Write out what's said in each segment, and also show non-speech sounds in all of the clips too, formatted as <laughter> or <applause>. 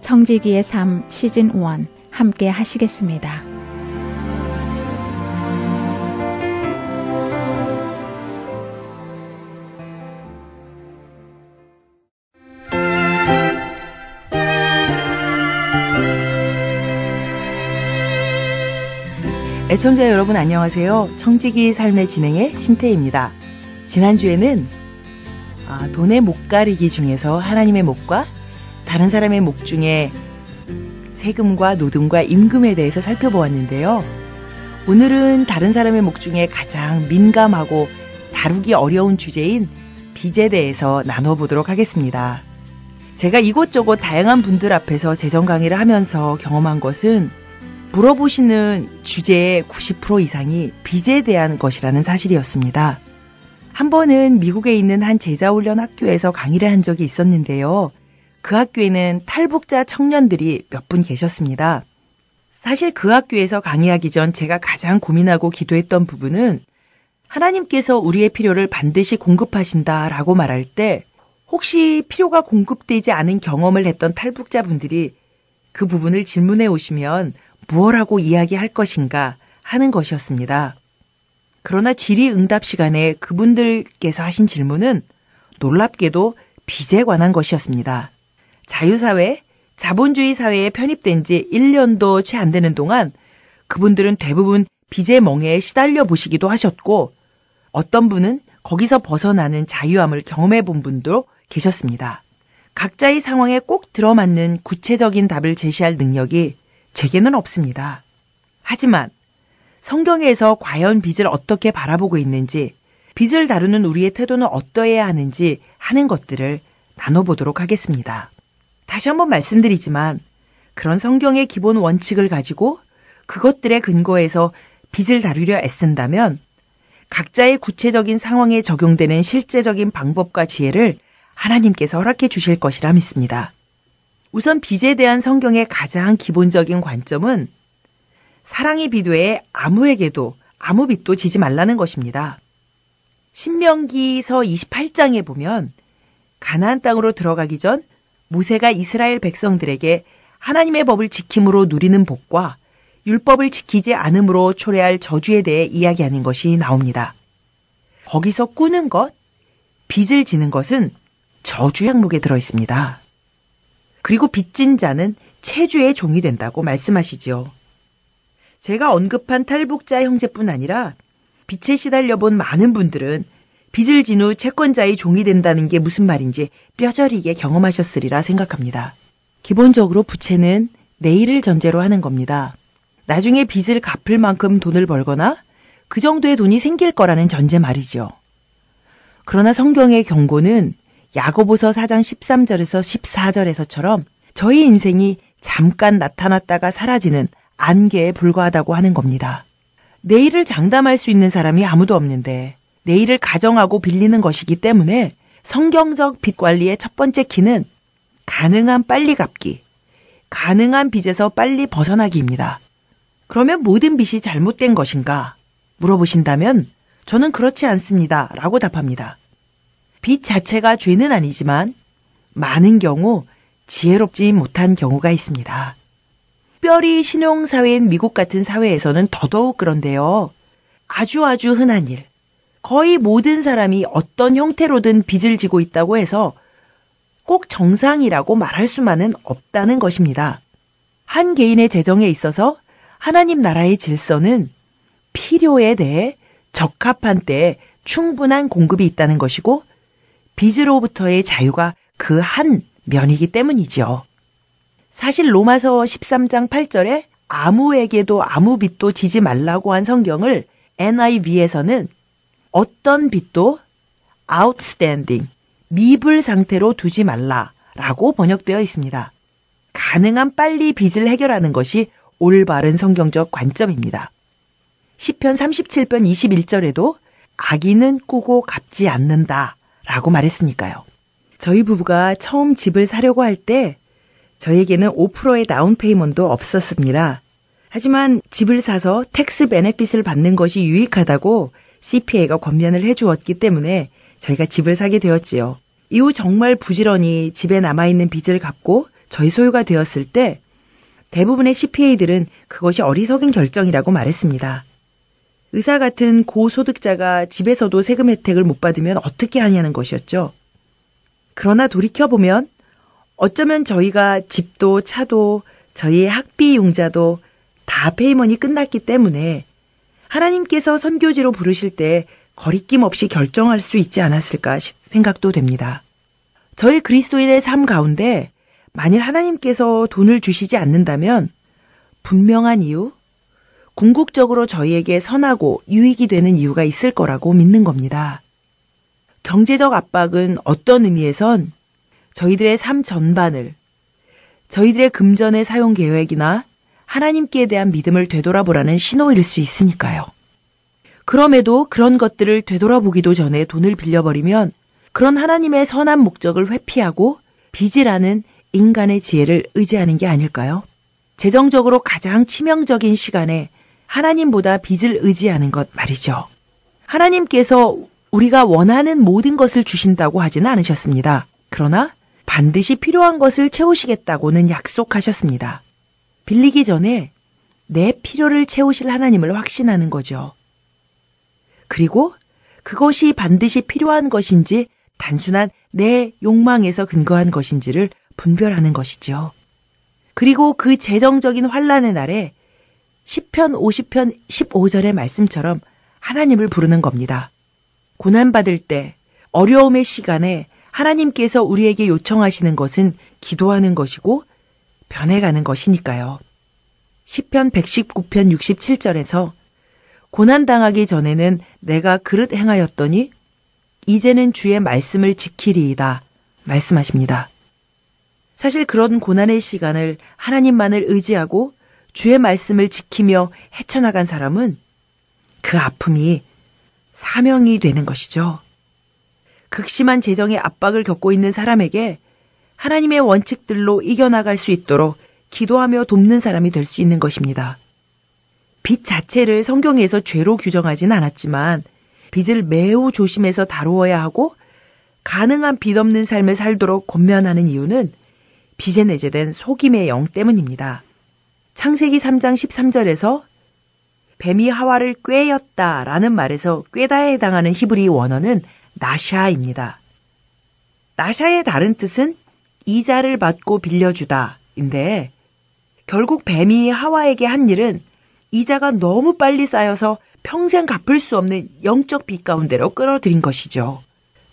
청지기의 삶 시즌 1 함께 하시겠습니다. 애청자 여러분 안녕하세요. 청지기 삶의 진행의 신태입니다. 지난주에는 아, 돈의 목 가리기 중에서 하나님의 목과 다른 사람의 목 중에 세금과 노동과 임금에 대해서 살펴보았는데요. 오늘은 다른 사람의 목 중에 가장 민감하고 다루기 어려운 주제인 빚에 대해서 나눠보도록 하겠습니다. 제가 이곳저곳 다양한 분들 앞에서 재정 강의를 하면서 경험한 것은 물어보시는 주제의 90% 이상이 빚에 대한 것이라는 사실이었습니다. 한 번은 미국에 있는 한 제자훈련 학교에서 강의를 한 적이 있었는데요. 그 학교에는 탈북자 청년들이 몇 분 계셨습니다. 사실 그 학교에서 강의하기 전 제가 가장 고민하고 기도했던 부분은 하나님께서 우리의 필요를 반드시 공급하신다라고 말할 때 혹시 필요가 공급되지 않은 경험을 했던 탈북자 분들이 그 부분을 질문해 오시면 무엇라고 이야기할 것인가 하는 것이었습니다. 그러나 질의응답 시간에 그분들께서 하신 질문은 놀랍게도 빚에 관한 것이었습니다. 자유사회, 자본주의 사회에 편입된 지 1년도 채 안 되는 동안 그분들은 대부분 빚의 멍에 시달려 보시기도 하셨고 어떤 분은 거기서 벗어나는 자유함을 경험해 본 분도 계셨습니다. 각자의 상황에 꼭 들어맞는 구체적인 답을 제시할 능력이 제게는 없습니다. 하지만 성경에서 과연 빚을 어떻게 바라보고 있는지, 빚을 다루는 우리의 태도는 어떠해야 하는지 하는 것들을 나눠보도록 하겠습니다. 다시 한번 말씀드리지만 그런 성경의 기본 원칙을 가지고 그것들의 근거에서 빚을 다루려 애쓴다면 각자의 구체적인 상황에 적용되는 실제적인 방법과 지혜를 하나님께서 허락해 주실 것이라 믿습니다. 우선 빚에 대한 성경의 가장 기본적인 관점은 사랑의 비도에 아무에게도 아무 빚도 지지 말라는 것입니다. 신명기서 28장에 보면 가나안 땅으로 들어가기 전 모세가 이스라엘 백성들에게 하나님의 법을 지킴으로 누리는 복과 율법을 지키지 않음으로 초래할 저주에 대해 이야기하는 것이 나옵니다. 거기서 꾸는 것, 빚을 지는 것은 저주 항목에 들어 있습니다. 그리고 빚진 자는 체주의 종이 된다고 말씀하시지요. 제가 언급한 탈북자 형제뿐 아니라 빚에 시달려 본 많은 분들은 빚을 진 후 채권자의 종이 된다는 게 무슨 말인지 뼈저리게 경험하셨으리라 생각합니다. 기본적으로 부채는 내일을 전제로 하는 겁니다. 나중에 빚을 갚을 만큼 돈을 벌거나 그 정도의 돈이 생길 거라는 전제 말이죠. 그러나 성경의 경고는 야고보서 4장 13절에서 14절에서처럼 저희 인생이 잠깐 나타났다가 사라지는 안개에 불과하다고 하는 겁니다. 내일을 장담할 수 있는 사람이 아무도 없는데 내일을 가정하고 빌리는 것이기 때문에 성경적 빚 관리의 첫 번째 키는 가능한 빨리 갚기, 가능한 빚에서 빨리 벗어나기입니다. 그러면 모든 빚이 잘못된 것인가? 물어보신다면 저는 그렇지 않습니다. 라고 답합니다. 빚 자체가 죄는 아니지만 많은 경우 지혜롭지 못한 경우가 있습니다. 특별히 신용사회인 미국 같은 사회에서는 더더욱 그런데요. 아주 아주 흔한 일. 거의 모든 사람이 어떤 형태로든 빚을 지고 있다고 해서 꼭 정상이라고 말할 수만은 없다는 것입니다. 한 개인의 재정에 있어서 하나님 나라의 질서는 필요에 대해 적합한 때에 충분한 공급이 있다는 것이고 빚으로부터의 자유가 그 한 면이기 때문이죠. 사실 로마서 13장 8절에 아무에게도 아무 빚도 지지 말라고 한 성경을 NIV에서는 어떤 빚도 outstanding, 미불 상태로 두지 말라라고 번역되어 있습니다. 가능한 빨리 빚을 해결하는 것이 올바른 성경적 관점입니다. 시편 37편 21절에도 악인은 꾸고 갚지 않는다 라고 말했으니까요. 저희 부부가 처음 집을 사려고 할 때 저에게는 5%의 down payment도 없었습니다. 하지만 집을 사서 tax benefit을 받는 것이 유익하다고 CPA가 권면을 해주었기 때문에 저희가 집을 사게 되었지요. 이후 정말 부지런히 집에 남아있는 빚을 갚고 저희 소유가 되었을 때 대부분의 CPA들은 그것이 어리석은 결정이라고 말했습니다. 의사 같은 고소득자가 집에서도 세금 혜택을 못 받으면 어떻게 하냐는 것이었죠. 그러나 돌이켜보면 어쩌면 저희가 집도 차도 저희의 학비 융자도 다 페이먼이 끝났기 때문에 하나님께서 선교지로 부르실 때 거리낌 없이 결정할 수 있지 않았을까 생각도 됩니다. 저희 그리스도인의 삶 가운데 만일 하나님께서 돈을 주시지 않는다면 분명한 이유, 궁극적으로 저희에게 선하고 유익이 되는 이유가 있을 거라고 믿는 겁니다. 경제적 압박은 어떤 의미에선 저희들의 삶 전반을 저희들의 금전의 사용 계획이나 하나님께 대한 믿음을 되돌아보라는 신호일 수 있으니까요. 그럼에도 그런 것들을 되돌아보기도 전에 돈을 빌려버리면 그런 하나님의 선한 목적을 회피하고 빚이라는 인간의 지혜를 의지하는 게 아닐까요? 재정적으로 가장 치명적인 시간에 하나님보다 빚을 의지하는 것 말이죠. 하나님께서 우리가 원하는 모든 것을 주신다고 하지는 않으셨습니다. 그러나 반드시 필요한 것을 채우시겠다고는 약속하셨습니다. 빌리기 전에 내 필요를 채우실 하나님을 확신하는 거죠. 그리고 그것이 반드시 필요한 것인지 단순한 내 욕망에서 근거한 것인지를 분별하는 것이죠. 그리고 그 재정적인 환란의 날에 10편 50편 15절의 말씀처럼 하나님을 부르는 겁니다. 고난받을 때 어려움의 시간에 하나님께서 우리에게 요청하시는 것은 기도하는 것이고 변해가는 것이니까요. 10편 119편 67절에서 고난당하기 전에는 내가 그릇 행하였더니 이제는 주의 말씀을 지키리이다 말씀하십니다. 사실 그런 고난의 시간을 하나님만을 의지하고 주의 말씀을 지키며 헤쳐나간 사람은 그 아픔이 사명이 되는 것이죠. 극심한 재정의 압박을 겪고 있는 사람에게 하나님의 원칙들로 이겨나갈 수 있도록 기도하며 돕는 사람이 될 수 있는 것입니다. 빚 자체를 성경에서 죄로 규정하진 않았지만 빚을 매우 조심해서 다루어야 하고 가능한 빚 없는 삶을 살도록 권면하는 이유는 빚에 내재된 속임의 영 때문입니다. 창세기 3장 13절에서 뱀이 하와를 꾀였다 라는 말에서 꾀다에 해당하는 히브리 원어는 나샤입니다. 나샤의 다른 뜻은 이자를 받고 빌려주다 인데 결국 뱀이 하와에게 한 일은 이자가 너무 빨리 쌓여서 평생 갚을 수 없는 영적 빚 가운데로 끌어들인 것이죠.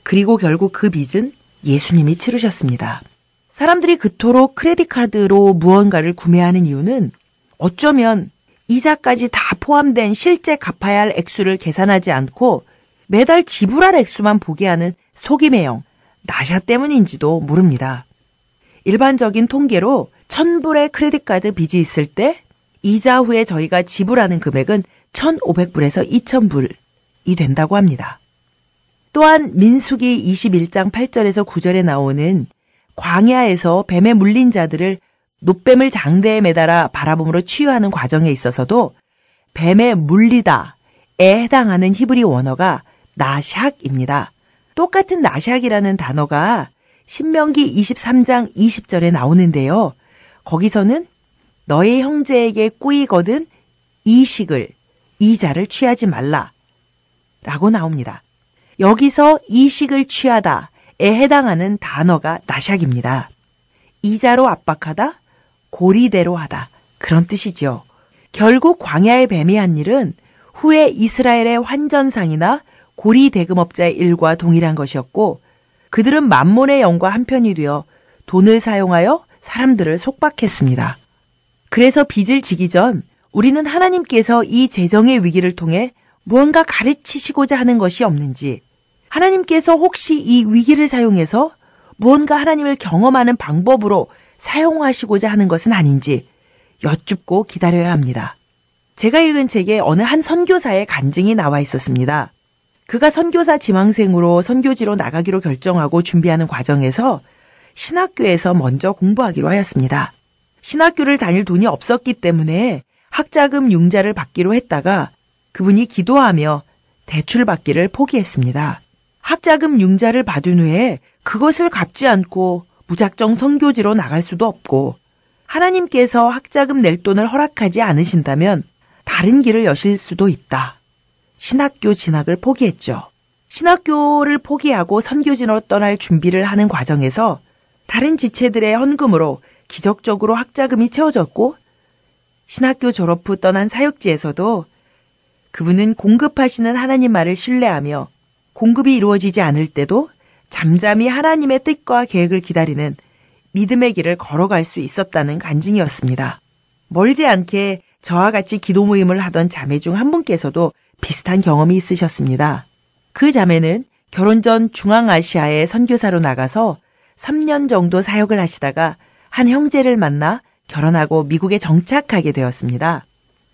그리고 결국 그 빚은 예수님이 치르셨습니다. 사람들이 그토록 크레딧 카드로 무언가를 구매하는 이유는 어쩌면 이자까지 다 포함된 실제 갚아야 할 액수를 계산하지 않고 매달 지불할 액수만 보게 하는 속임의 영, 나샤 때문인지도 모릅니다. 일반적인 통계로 1000불의 크레딧카드 빚이 있을 때 이자 후에 저희가 지불하는 금액은 1,500불에서 2,000불이 된다고 합니다. 또한 민수기 21장 8절에서 9절에 나오는 광야에서 뱀에 물린 자들을 노뱀을 장대에 매달아 바라봄으로 치유하는 과정에 있어서도 뱀에 물리다에 해당하는 히브리 원어가 나샥입니다. 똑같은 나샥이라는 단어가 신명기 23장 20절에 나오는데요. 거기서는 너의 형제에게 꾸이거든 이식을, 이자를 취하지 말라. 라고 나옵니다. 여기서 이식을 취하다에 해당하는 단어가 나샥입니다. 이자로 압박하다, 고리대로 하다. 그런 뜻이죠. 결국 광야의 뱀이 한 일은 후에 이스라엘의 환전상이나 고리 대금업자의 일과 동일한 것이었고 그들은 만몬의 영과 한편이 되어 돈을 사용하여 사람들을 속박했습니다. 그래서 빚을 지기 전 우리는 하나님께서 이 재정의 위기를 통해 무언가 가르치시고자 하는 것이 없는지, 하나님께서 혹시 이 위기를 사용해서 무언가 하나님을 경험하는 방법으로 사용하시고자 하는 것은 아닌지 여쭙고 기다려야 합니다. 제가 읽은 책에 어느 한 선교사의 간증이 나와 있었습니다. 그가 선교사 지망생으로 선교지로 나가기로 결정하고 준비하는 과정에서 신학교에서 먼저 공부하기로 하였습니다. 신학교를 다닐 돈이 없었기 때문에 학자금 융자를 받기로 했다가 그분이 기도하며 대출 받기를 포기했습니다. 학자금 융자를 받은 후에 그것을 갚지 않고 무작정 선교지로 나갈 수도 없고 하나님께서 학자금 낼 돈을 허락하지 않으신다면 다른 길을 여실 수도 있다. 신학교 진학을 포기했죠. 신학교를 포기하고 선교지로 떠날 준비를 하는 과정에서 다른 지체들의 헌금으로 기적적으로 학자금이 채워졌고 신학교 졸업 후 떠난 사역지에서도 그분은 공급하시는 하나님 말을 신뢰하며 공급이 이루어지지 않을 때도 잠잠히 하나님의 뜻과 계획을 기다리는 믿음의 길을 걸어갈 수 있었다는 간증이었습니다. 멀지 않게 저와 같이 기도 모임을 하던 자매 중 한 분께서도 비슷한 경험이 있으셨습니다. 그 자매는 결혼 전 중앙아시아에 선교사로 나가서 3년 정도 사역을 하시다가 한 형제를 만나 결혼하고 미국에 정착하게 되었습니다.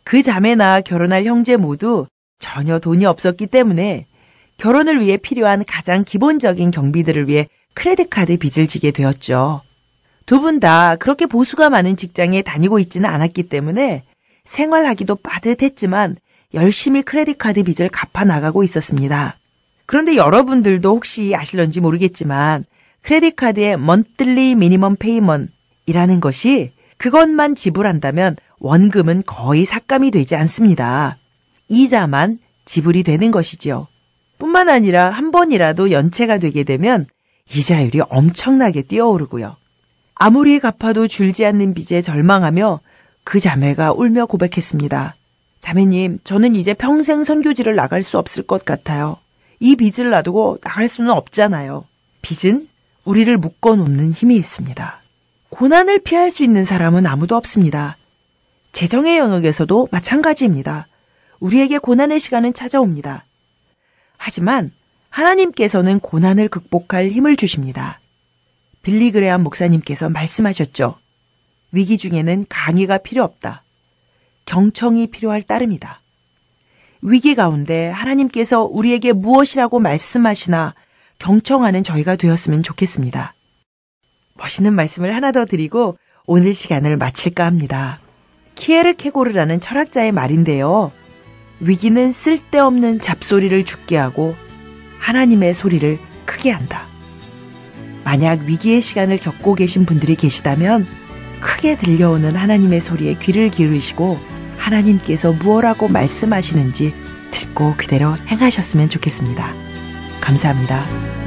그 자매나 결혼할 형제 모두 전혀 돈이 없었기 때문에 결혼을 위해 필요한 가장 기본적인 경비들을 위해 크레딧 카드 빚을 지게 되었죠. 두 분 다 그렇게 보수가 많은 직장에 다니고 있지는 않았기 때문에 생활하기도 빠듯했지만 열심히 크레딧 카드 빚을 갚아 나가고 있었습니다. 그런데 여러분들도 혹시 아실런지 모르겠지만 크레딧 카드의 monthly minimum payment이라는 것이 그것만 지불한다면 원금은 거의 삭감이 되지 않습니다. 이자만 지불이 되는 것이지요. 뿐만 아니라 한 번이라도 연체가 되게 되면 이자율이 엄청나게 뛰어오르고요. 아무리 갚아도 줄지 않는 빚에 절망하며 그 자매가 울며 고백했습니다. 자매님, 저는 이제 평생 선교지를 나갈 수 없을 것 같아요. 이 빚을 놔두고 나갈 수는 없잖아요. 빚은 우리를 묶어 놓는 힘이 있습니다. 고난을 피할 수 있는 사람은 아무도 없습니다. 재정의 영역에서도 마찬가지입니다. 우리에게 고난의 시간은 찾아옵니다. 하지만 하나님께서는 고난을 극복할 힘을 주십니다. 빌리 그레암 목사님께서 말씀하셨죠. 위기 중에는 강의가 필요 없다. 경청이 필요할 따름이다. 위기 가운데 하나님께서 우리에게 무엇이라고 말씀하시나 경청하는 저희가 되었으면 좋겠습니다. 멋있는 말씀을 하나 더 드리고 오늘 시간을 마칠까 합니다. 키에르 케고르라는 철학자의 말인데요. 위기는 쓸데없는 잡소리를 죽게 하고 하나님의 소리를 크게 한다. 만약 위기의 시간을 겪고 계신 분들이 계시다면 크게 들려오는 하나님의 소리에 귀를 기울이시고 하나님께서 무엇라고 말씀하시는지 듣고 그대로 행하셨으면 좋겠습니다. 감사합니다.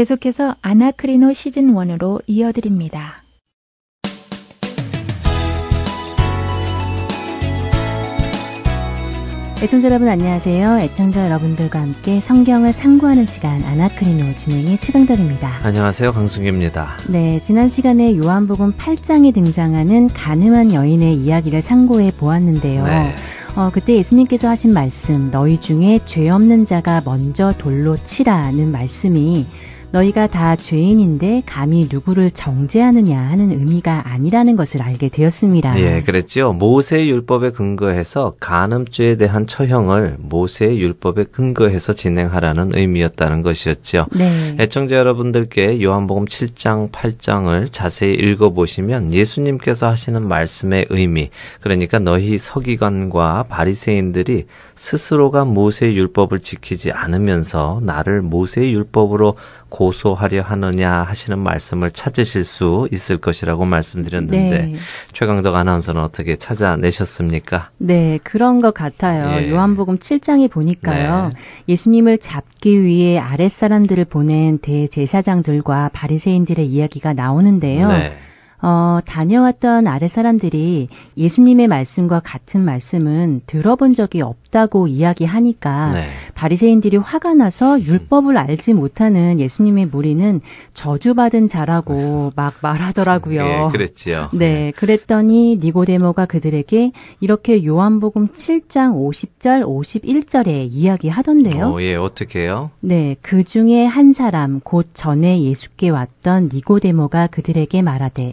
계속해서 아나크리노 시즌 1으로 이어드립니다. 애청자 여러분 안녕하세요. 애청자 여러분들과 함께 성경을 상고하는 시간 아나크리노 진행의 최강덕입니다. 안녕하세요. 강승규입니다. 네, 지난 시간에 요한복음 8장에 등장하는 가늠한 여인의 이야기를 상고해 보았는데요. 네. 어, 그때 예수님께서 하신 말씀, 너희 중에 죄 없는 자가 먼저 돌로 치라는 말씀이 너희가 다 죄인인데 감히 누구를 정죄하느냐 하는 의미가 아니라는 것을 알게 되었습니다. 예, 그랬죠. 모세의 율법에 근거해서 간음죄에 대한 처형을 모세의 율법에 근거해서 진행하라는 의미였다는 것이었죠. 네. 애청자 여러분들께 요한복음 7장, 8장을 자세히 읽어 보시면 예수님께서 하시는 말씀의 의미, 그러니까 너희 서기관과 바리새인들이 스스로가 모세의 율법을 지키지 않으면서 나를 모세의 율법으로 고소하려 하느냐 하시는 말씀을 찾으실 수 있을 것이라고 말씀드렸는데 네. 최강덕 아나운서는 어떻게 찾아내셨습니까? 네, 그런 것 같아요. 예. 요한복음 7장에 보니까요. 네. 예수님을 잡기 위해 아랫사람들을 보낸 대제사장들과 바리새인들의 이야기가 나오는데요. 네. 어, 다녀왔던 아랫사람들이 예수님의 말씀과 같은 말씀은 들어본 적이 없다고 이야기하니까 네. 바리새인들이 화가 나서 율법을 알지 못하는 예수님의 무리는 저주받은 자라고 막 말하더라고요. 예, 그랬지요. 네, 그랬더니 니고데모가 그들에게 이렇게 요한복음 7장 50절, 51절에 이야기하던데요. 어, 예, 어떻게 해요? 네, 그 중에 한 사람 곧 전에 예수께 왔던 니고데모가 그들에게 말하되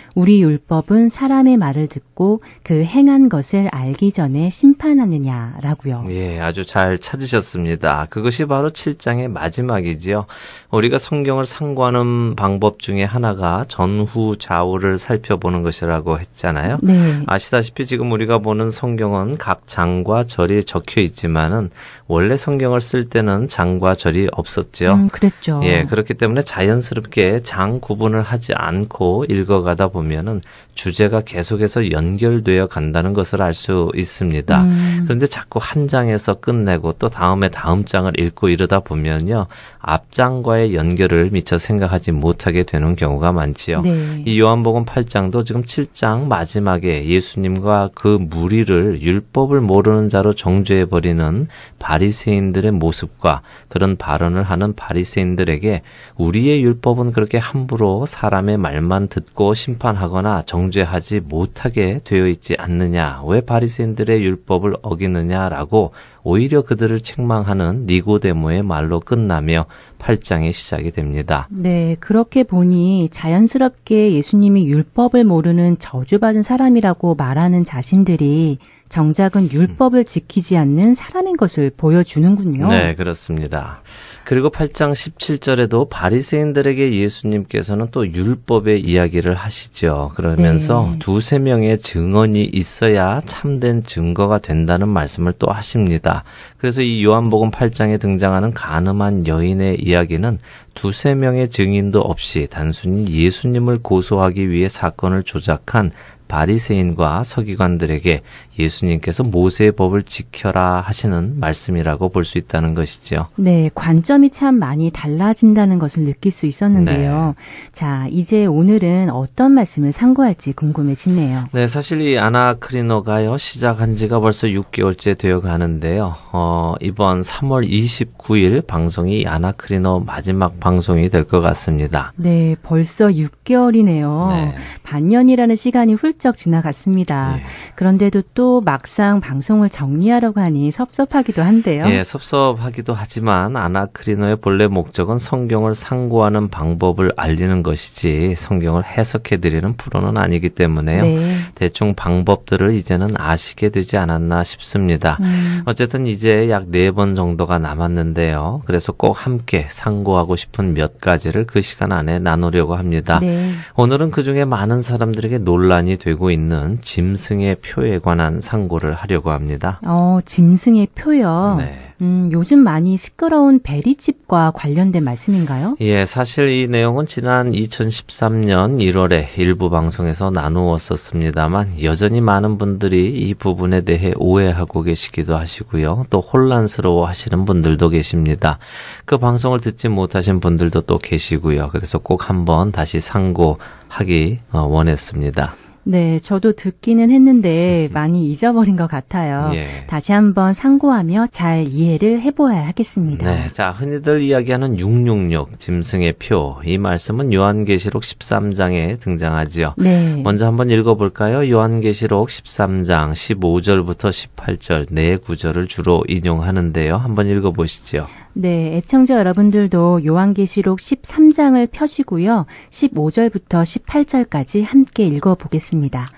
우리 율법은 사람의 말을 듣고 그 행한 것을 알기 전에 심판하느냐라고요. 예, 아주 잘 찾으셨습니다. 그것이 바로 7장의 마지막이지요. 우리가 성경을 상고하는 방법 중에 하나가 전후 좌우를 살펴보는 것이라고 했잖아요. 네. 아시다시피 지금 우리가 보는 성경은 각 장과 절이 적혀 있지만은 원래 성경을 쓸 때는 장과 절이 없었죠. 음, 그랬죠. 예, 그렇기 때문에 자연스럽게 장 구분을 하지 않고 읽어가다 보면 은 주제가 계속해서 연결되어 간다는 것을 알 수 있습니다. 음. 그런데 자꾸 한 장에서 끝내고 또 다음에 다음 장을 읽고 이러다 보면요. 앞장과의 연결을 미처 생각하지 못하게 되는 경우가 많지요. 네. 이 요한복음 8장도 지금 7장 마지막에 예수님과 그 무리를 율법을 모르는 자로 정죄해 버리는 바리새인들의 모습과 그런 발언을 하는 바리새인들에게 우리의 율법은 그렇게 함부로 사람의 말만 듣고 심판 하거나 정죄하지 못하게 되어 있지 않느냐? 왜 바리새인들의 율법을 어기느냐라고 오히려 그들을 책망하는 니고데모의 말로 끝나며 8장의 시작이 됩니다. 네, 그렇게 보니 자연스럽게 예수님이 율법을 모르는 저주받은 사람이라고 말하는 자신들이 정작은 율법을 지키지 않는 사람인 것을 보여주는군요. 네, 그렇습니다. 그리고 8장 17절에도 바리새인들에게 예수님께서는 또 율법의 이야기를 하시죠. 그러면서 네. 두세 명의 증언이 있어야 참된 증거가 된다는 말씀을 또 하십니다. 그래서 이 요한복음 8장에 등장하는 가늠한 여인의 이야기는 두세 명의 증인도 없이 단순히 예수님을 고소하기 위해 사건을 조작한 바리새인과 서기관들에게 예수님께서 모세의 법을 지켜라 하시는 말씀이라고 볼 수 있다는 것이죠. 네, 관점이 참 많이 달라진다는 것을 느낄 수 있었는데요. 자, 이제 오늘은 어떤 말씀을 상고할지 궁금해지네요. 네, 사실 이 아나크리노가요 시작한 지가 벌써 6개월째 되어 가는데요. 어, 이번 3월 29일 방송이 아나크리노 마지막 방송이 될 것 같습니다. 네, 벌써 6개월이네요. 네. 반년이라는 시간이 훌쩍 지나갔습니다. 예. 그런데도 또 막상 방송을 정리하려고 하니 섭섭하기도 한데요. 예, 섭섭하기도 하지만 아나크리노의 본래 목적은 성경을 상고하는 방법을 알리는 것이지 성경을 해석해 드리는 프로는 아니기 때문에요. 네. 대충 방법들을 이제는 아시게 되지 않았나 싶습니다. 음, 어쨌든 이제 약 네 번 정도가 남았는데요. 그래서 꼭 함께 상고하고 싶은 몇 가지를 그 시간 안에 나누려고 합니다. 네. 오늘은 그 중에 많은 사람들에게 논란이 되고 있는 짐승의 표에 관한 상고를 하려고 합니다. 어, 짐승의 표요. 네. 음, 요즘 많이 시끄러운 베리집과 관련된 말씀인가요? 예, 사실 이 내용은 지난 2013년 1월에 일부 방송에서 나누었었습니다만 여전히 많은 분들이 이 부분에 대해 오해하고 계시기도 하시고요. 또 혼란스러워 하시는 분들도 계십니다. 그 방송을 듣지 못하신 분들도 또 계시고요. 그래서 꼭 한번 다시 상고하기 어, 원했습니다. 네, 저도 듣기는 했는데 많이 잊어버린 것 같아요. 예. 다시 한번 상고하며 잘 이해를 해보아야 하겠습니다. 네, 자 흔히들 이야기하는 666 짐승의 표 이 말씀은 요한계시록 13장에 등장하지요. 네. 먼저 한번 읽어볼까요? 요한계시록 13장 15절부터 18절 네 구절을 주로 인용하는데요. 한번 읽어보시죠. 네, 애청자 여러분들도 요한계시록 13장을 펴시고요. 15절부터 18절까지 함께 읽어보겠습니다.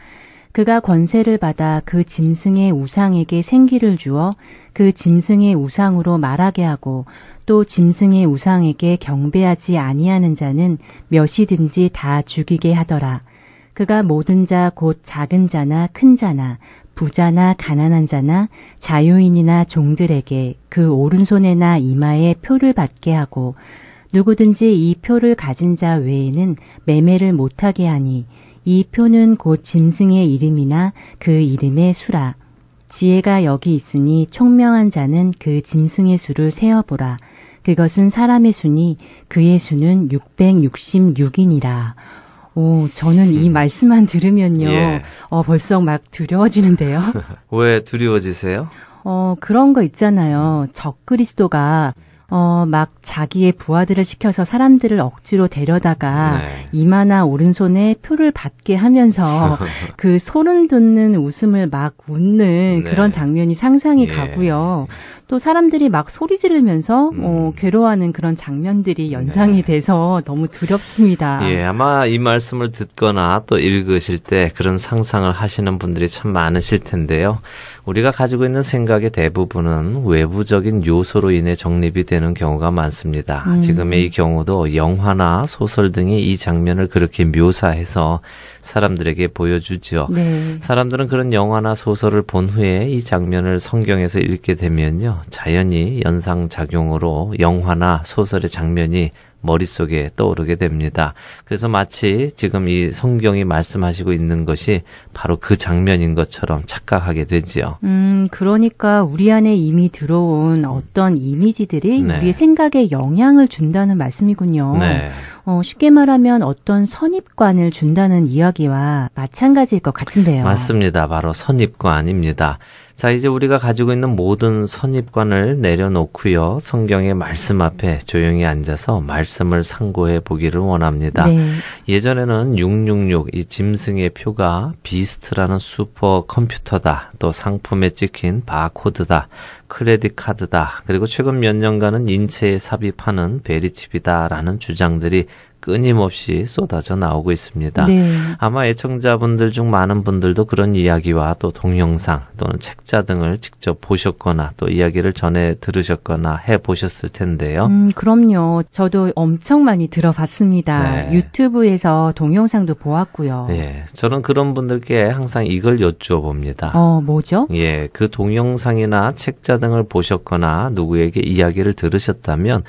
그가 권세를 받아 그 짐승의 우상에게 생기를 주어 그 짐승의 우상으로 말하게 하고 또 짐승의 우상에게 경배하지 아니하는 자는 몇이든지 다 죽이게 하더라. 그가 모든 자 곧 작은 자나 큰 자나 부자나 가난한 자나 자유인이나 종들에게 그 오른손에나 이마에 표를 받게 하고 누구든지 이 표를 가진 자 외에는 매매를 못하게 하니 이 표는 곧 짐승의 이름이나 그 이름의 수라. 지혜가 여기 있으니 총명한 자는 그 짐승의 수를 세어보라. 그것은 사람의 수니 그의 수는 666이니라. 오, 저는 이 말씀만 들으면요. 예. 어, 벌써 막 두려워지는데요. <laughs> 왜 두려워지세요? 어, 그런 거 있잖아요. 적 그리스도가 어, 막 자기의 부하들을 시켜서 사람들을 억지로 데려다가 네. 이마나 오른손에 표를 받게 하면서 <laughs> 그 소름 돋는 웃음을 막 웃는 네. 그런 장면이 상상이 예. 가고요. 또 사람들이 막 소리 지르면서 음. 어, 괴로워하는 그런 장면들이 연상이 돼서 너무 두렵습니다. 예, 아마 이 말씀을 듣거나 또 읽으실 때 그런 상상을 하시는 분들이 참 많으실 텐데요. 우리가 가지고 있는 생각의 대부분은 외부적인 요소로 인해 정립이 되는 경우가 많습니다. 음. 지금의 이 경우도 영화나 소설 등이 이 장면을 그렇게 묘사해서 사람들에게 보여주죠. 네. 사람들은 그런 영화나 소설을 본 후에 이 장면을 성경에서 읽게 되면요. 자연히 연상작용으로 영화나 소설의 장면이 머릿속에 떠오르게 됩니다. 그래서 마치 지금 이 성경이 말씀하시고 있는 것이 바로 그 장면인 것처럼 착각하게 되지요. 음, 그러니까 우리 안에 이미 들어온 어떤 이미지들이 네. 우리의 생각에 영향을 준다는 말씀이군요. 네. 어, 쉽게 말하면 어떤 선입관을 준다는 이야기와 마찬가지일 것 같은데요. 맞습니다. 바로 선입관입니다. 자, 이제 우리가 가지고 있는 모든 선입관을 내려놓고요. 성경의 말씀 앞에 조용히 앉아서 말씀을 상고해 보기를 원합니다. 네. 예전에는 666, 이 짐승의 표가 Beast라는 슈퍼 컴퓨터다. 또 상품에 찍힌 바코드다. credit card다. 그리고 최근 몇 년간은 인체에 삽입하는 VeriChip이다. 라는 주장들이 끊임없이 쏟아져 나오고 있습니다. 네. 아마 애청자분들 중 많은 분들도 그런 이야기와 또 동영상 또는 책자 등을 직접 보셨거나 또 이야기를 전해 들으셨거나 해 보셨을 텐데요. 음, 그럼요. 저도 엄청 많이 들어봤습니다. 네. 유튜브에서 동영상도 보았고요. 예, 저는 그런 분들께 항상 이걸 여쭈어 봅니다. 어, 뭐죠? 예, 그 동영상이나 책자 등을 보셨거나 누구에게 이야기를 들으셨다면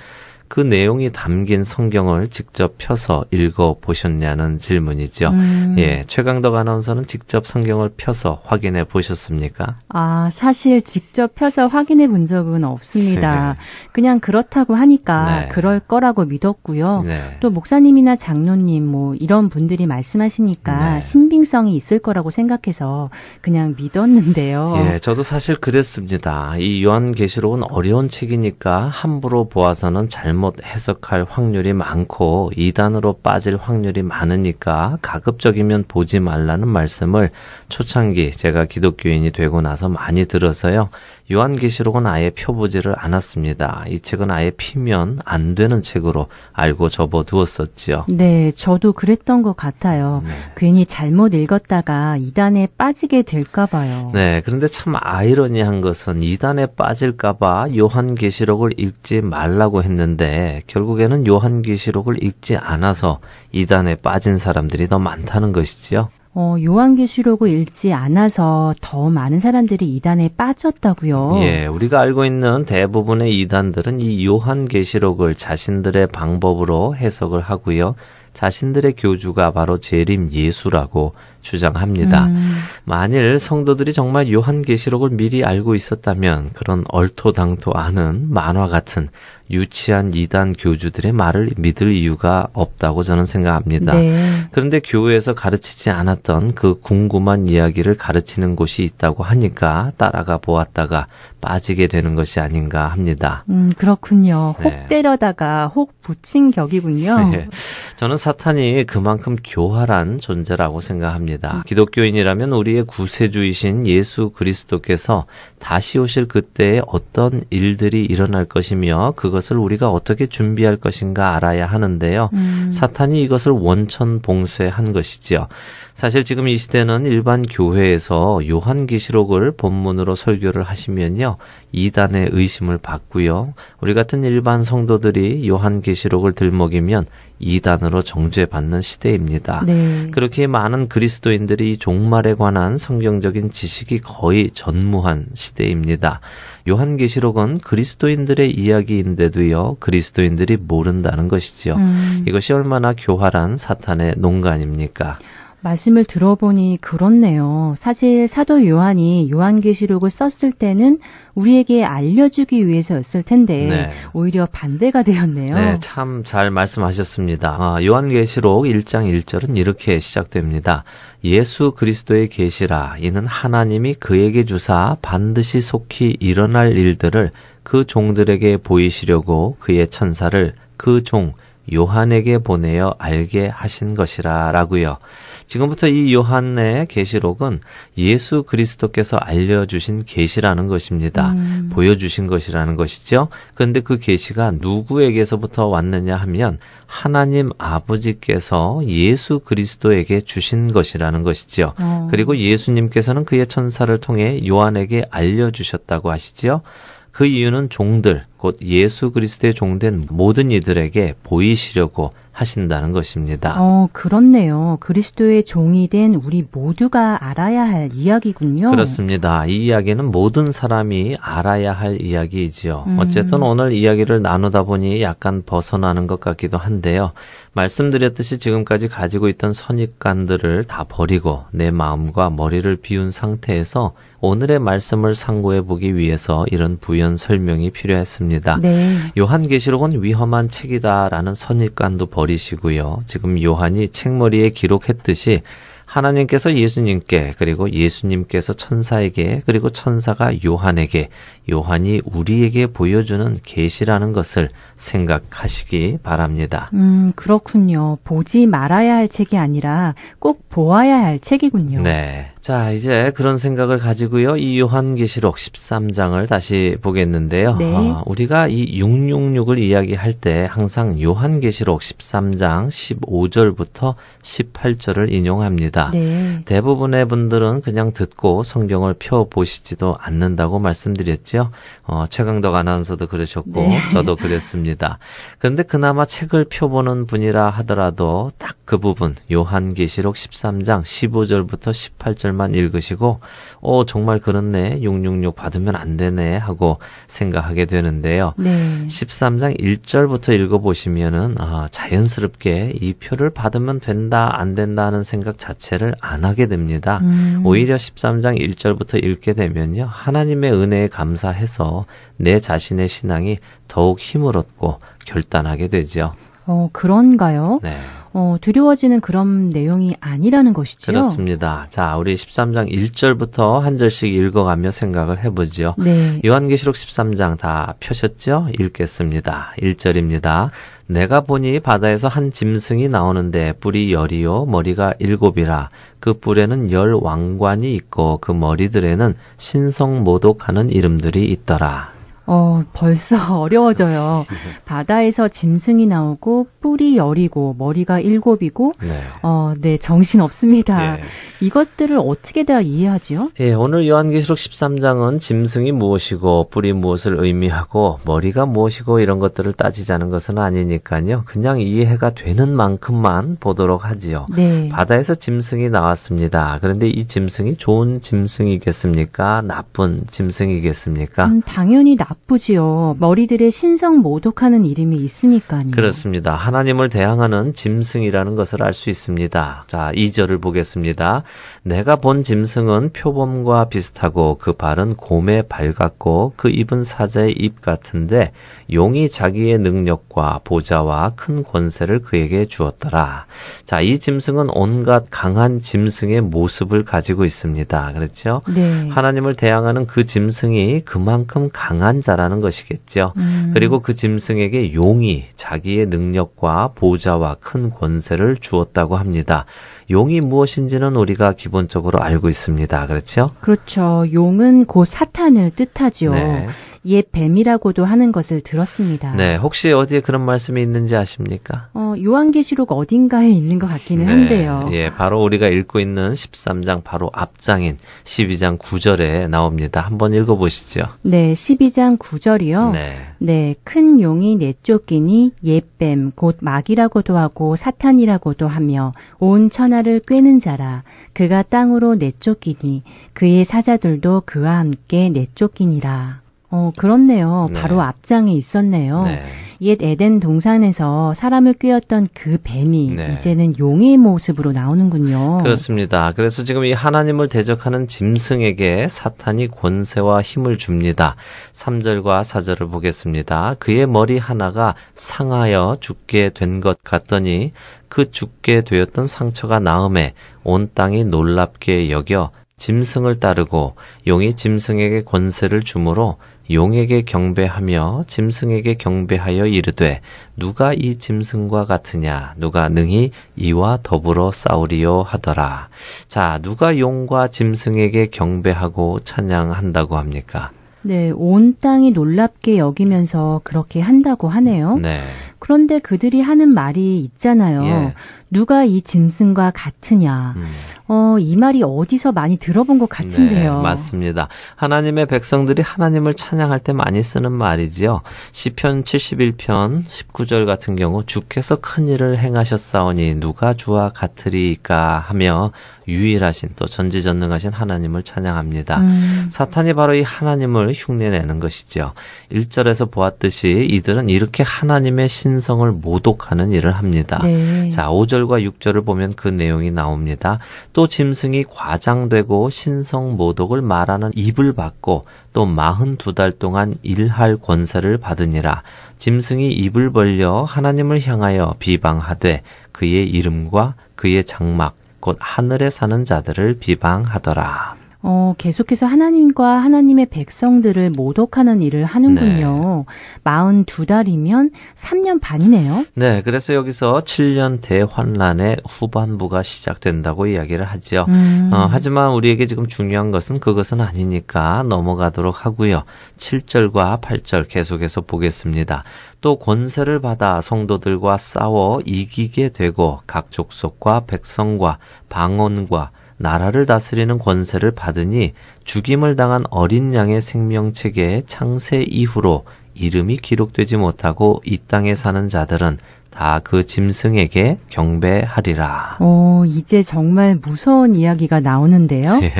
그 내용이 담긴 성경을 직접 펴서 읽어 보셨냐는 질문이죠. 음. 예, 최강덕 아나운서는 직접 성경을 펴서 확인해 보셨습니까? 아, 사실 직접 펴서 확인해 본 적은 없습니다. 그냥 그렇다고 하니까 네. 그럴 거라고 믿었고요. 네. 또 목사님이나 장로님 뭐 이런 분들이 말씀하시니까 네. 신빙성이 있을 거라고 생각해서 그냥 믿었는데요. 예, 저도 사실 그랬습니다. 이 요한계시록은 어려운 책이니까 함부로 보아서는 잘못 해석할 확률이 많고 이단으로 빠질 확률이 많으니까 가급적이면 보지 말라는 말씀을 초창기 제가 기독교인이 되고 나서 많이 들어서요. 요한계시록은 아예 펴보지를 않았습니다. 이 책은 아예 피면 안 되는 책으로 알고 접어두었었지요. 네, 저도 그랬던 것 같아요. 네. 괜히 잘못 읽었다가 이단에 빠지게 될까 봐요. 네, 그런데 참 아이러니한 것은 이단에 빠질까 봐 요한계시록을 읽지 말라고 했는데 결국에는 요한계시록을 읽지 않아서 이단에 빠진 사람들이 더 많다는 것이지요. 어, 요한계시록을 읽지 않아서 더 많은 사람들이 이단에 빠졌다고요. 예, 우리가 알고 있는 대부분의 이단들은 이 요한계시록을 자신들의 방법으로 해석을 하고요. 자신들의 교주가 바로 재림 예수라고 주장합니다. 음, 만일 성도들이 정말 요한계시록을 미리 알고 있었다면 그런 얼토당토 않은 만화 같은 유치한 이단 교주들의 말을 믿을 이유가 없다고 저는 생각합니다. 네. 그런데 교회에서 가르치지 않았던 그 궁금한 이야기를 가르치는 곳이 있다고 하니까 따라가 보았다가 빠지게 되는 것이 아닌가 합니다. 음, 그렇군요. 혹 네. 때려다가 혹 붙인 격이군요. <laughs> 네. 저는 사탄이 그만큼 교활한 존재라고 생각합니다. 기독교인이라면 우리의 구세주이신 예수 그리스도께서 다시 오실 그때에 어떤 일들이 일어날 것이며 그것을 우리가 어떻게 준비할 것인가 알아야 하는데요. 음, 사탄이 이것을 원천 봉쇄한 것이지요. 사실 지금 이 시대는 일반 교회에서 요한계시록을 본문으로 설교를 하시면요. 이단의 의심을 받고요. 우리 같은 일반 성도들이 요한계시록을 들먹이면 이단으로 정죄받는 시대입니다. 네. 그렇게 많은 그리스도인들이 종말에 관한 성경적인 지식이 거의 전무한 시대입니다. 요한계시록은 그리스도인들의 이야기인데도요, 그리스도인들이 모른다는 것이지요. 음, 이것이 얼마나 교활한 사탄의 농간입니까? 말씀을 들어보니 그렇네요. 사실 사도 요한이 요한계시록을 썼을 때는 우리에게 알려주기 위해서였을 텐데 네. 오히려 반대가 되었네요. 네, 참 잘 말씀하셨습니다. 아, 요한계시록 1장 1절은 이렇게 시작됩니다. 예수 그리스도의 계시라 이는 하나님이 그에게 주사 반드시 속히 일어날 일들을 그 종들에게 보이시려고 그의 천사를 그종 요한에게 보내어 알게 하신 것이라 라고요. 지금부터 이 요한의 계시록은 예수 그리스도께서 알려주신 계시라는 것입니다. 음. 보여주신 것이라는 것이죠. 그런데 그 계시가 누구에게서부터 왔느냐 하면 하나님 아버지께서 예수 그리스도에게 주신 것이라는 것이죠. 어. 그리고 예수님께서는 그의 천사를 통해 요한에게 알려주셨다고 하시지요. 그 이유는 종들, 곧 예수 그리스도의 종된 모든 이들에게 보이시려고 하신다는 것입니다. 어, 그렇네요. 그리스도의 종이 된 우리 모두가 알아야 할 이야기군요. 그렇습니다. 이 이야기는 모든 사람이 알아야 할 이야기이지요. 음. 어쨌든 오늘 이야기를 나누다 보니 약간 벗어나는 것 같기도 한데요. 말씀드렸듯이 지금까지 가지고 있던 선입관들을 다 버리고 내 마음과 머리를 비운 상태에서 오늘의 말씀을 상고해 보기 위해서 이런 부연 설명이 필요했습니다. 네. 요한계시록은 위험한 책이다라는 선입관도 버리시고요. 지금 요한이 책머리에 기록했듯이 하나님께서 예수님께 그리고 예수님께서 천사에게 그리고 천사가 요한에게 요한이 우리에게 보여주는 계시라는 것을 생각하시기 바랍니다. 음, 그렇군요. 보지 말아야 할 책이 아니라 꼭 보아야 할 책이군요. 네. 자, 이제 그런 생각을 가지고요. 이 요한계시록 13장을 다시 보겠는데요. 네. 어, 우리가 이 666을 이야기할 때 항상 요한계시록 13장 15절부터 18절을 인용합니다. 네. 대부분의 분들은 그냥 듣고 성경을 펴 보시지도 않는다고 말씀드렸 죠. 어, 최강덕 아나운서도 그러셨고 네. 저도 그랬습니다. 그런데 그나마 책을 펴보는 분이라 하더라도 딱 그 부분 요한계시록 13장 15절부터 18절만 읽으시고 어 정말 그렇네 666 받으면 안 되네 하고 생각하게 되는데요. 네. 13장 1절부터 읽어보시면은 아, 자연스럽게 이 표를 받으면 된다 안 된다 하는 생각 자체를 안 하게 됩니다. 음. 오히려 13장 1절부터 읽게 되면요. 하나님의 은혜에 감사해서 내 자신의 신앙이 더욱 힘을 얻고 결단하게 되죠. 어, 그런가요? 네. 어, 두려워지는 그런 내용이 아니라는 것이죠. 그렇습니다. 자, 우리 13장 1절부터 한 절씩 읽어가며 생각을 해보죠. 네. 요한계시록 13장 다 펴셨죠? 읽겠습니다. 1절입니다. 내가 보니 바다에서 한 짐승이 나오는데 뿔이 열이요 머리가 일곱이라 그 뿔에는 열 왕관이 있고 그 머리들에는 신성 모독하는 이름들이 있더라. 어, 벌써 <laughs> 어려워져요. 네. 바다에서 짐승이 나오고 뿔이 열이고 머리가 일곱이고 네. 어, 네, 정신 없습니다. 예. 이것들을 어떻게 다 이해하지요? 예, 오늘 요한계시록 13장은 짐승이 무엇이고 뿔이 무엇을 의미하고 머리가 무엇이고 이런 것들을 따지자는 것은 아니니까요. 그냥 이해가 되는 만큼만 보도록 하지요. 네. 바다에서 짐승이 나왔습니다. 그런데 이 짐승이 좋은 짐승이겠습니까? 나쁜 짐승이겠습니까? 음, 당연히 나 쁘지요. 머리들의 신성 모독하는 이름이 있으니까요. 그렇습니다. 하나님을 대항하는 짐승이라는 것을 알 수 있습니다. 자, 2절을 보겠습니다. 내가 본 짐승은 표범과 비슷하고 그 발은 곰의 발 같고 그 입은 사자의 입 같은데 용이 자기의 능력과 보좌와 큰 권세를 그에게 주었더라. 자, 이 짐승은 온갖 강한 짐승의 모습을 가지고 있습니다. 그렇죠? 네. 하나님을 대항하는 그 짐승이 그만큼 강한 자라는 것이겠죠. 음. 그리고 그 짐승에게 용이 자기의 능력과 보좌와 큰 권세를 주었다고 합니다. 용이 무엇인지는 우리가 기본적으로 알고 있습니다. 그렇죠? 그렇죠. 용은 곧 사탄을 뜻하죠. 네. 옛 뱀이라고도 하는 것을 들었습니다. 네, 혹시 어디에 그런 말씀이 있는지 아십니까? 어, 요한계시록 어딘가에 있는 것 같기는 한데요. 예, 바로 우리가 읽고 있는 13장 바로 앞장인 12장 9절에 나옵니다. 한번 읽어보시죠. 네, 12장 9절이요. 네. 네, 큰 용이 내쫓기니 옛뱀 곧 마귀라고도 하고 사탄이라고도 하며 온 천하를 꿰는 자라 그가 땅으로 내쫓기니 그의 사자들도 그와 함께 내쫓기니라. 어, 그렇네요. 네. 바로 앞장에 있었네요. 네. 옛 에덴 동산에서 사람을 꿰었던 그 뱀이 네. 이제는 용의 모습으로 나오는군요. 그렇습니다. 그래서 지금 이 하나님을 대적하는 짐승에게 사탄이 권세와 힘을 줍니다. 3절과 4절을 보겠습니다. 그의 머리 하나가 상하여 죽게 된 것 같더니 그 죽게 되었던 상처가 나음에 온 땅이 놀랍게 여겨 짐승을 따르고 용이 짐승에게 권세를 주므로 용에게 경배하며 짐승에게 경배하여 이르되 누가 이 짐승과 같으냐 누가 능히 이와 더불어 싸우리요 하더라. 자, 누가 용과 짐승에게 경배하고 찬양한다고 합니까? 네, 온 땅이 놀랍게 여기면서 그렇게 한다고 하네요. 네. 그런데 그들이 하는 말이 있잖아요. 예. 누가 이 짐승과 같으냐. 음. 어, 이 말이 어디서 많이 들어본 것 같은데요. 네, 맞습니다. 하나님의 백성들이 하나님을 찬양할 때 많이 쓰는 말이지요. 시편 71편 19절 같은 경우 주께서 큰 일을 행하셨사오니 누가 주와 같으리까 하며 유일하신 또 전지전능하신 하나님을 찬양합니다. 음, 사탄이 바로 이 하나님을 흉내내는 것이죠. 1절에서 보았듯이 이들은 이렇게 하나님의 신 성을 모독하는 일을 합니다. 네. 자, 5절과 6절을 보면 그 내용이 나옵니다. 또 짐승이 과장되고 신성 모독을 말하는 입을 받고 또 42달 동안 일할 권세를 받으니라. 짐승이 입을 벌려 하나님을 향하여 비방하되 그의 이름과 그의 장막 곧 하늘에 사는 자들을 비방하더라. 어, 계속해서 하나님과 하나님의 백성들을 모독하는 일을 하는군요. 네. 42달이면 3년 반이네요. 네, 그래서 여기서 7년 대환란의 후반부가 시작된다고 이야기를 하죠. 음. 어, 하지만 우리에게 지금 중요한 것은 그것은 아니니까 넘어가도록 하고요. 7절과 8절 계속해서 보겠습니다. 또 권세를 받아 성도들과 싸워 이기게 되고 각 족속과 백성과 방언과 나라를 다스리는 권세를 받으니 죽임을 당한 어린 양의 생명책에 창세 이후로 이름이 기록되지 못하고 이 땅에 사는 자들은 다 그 짐승에게 경배하리라. 어, 이제 정말 무서운 이야기가 나오는데요. <laughs> 예.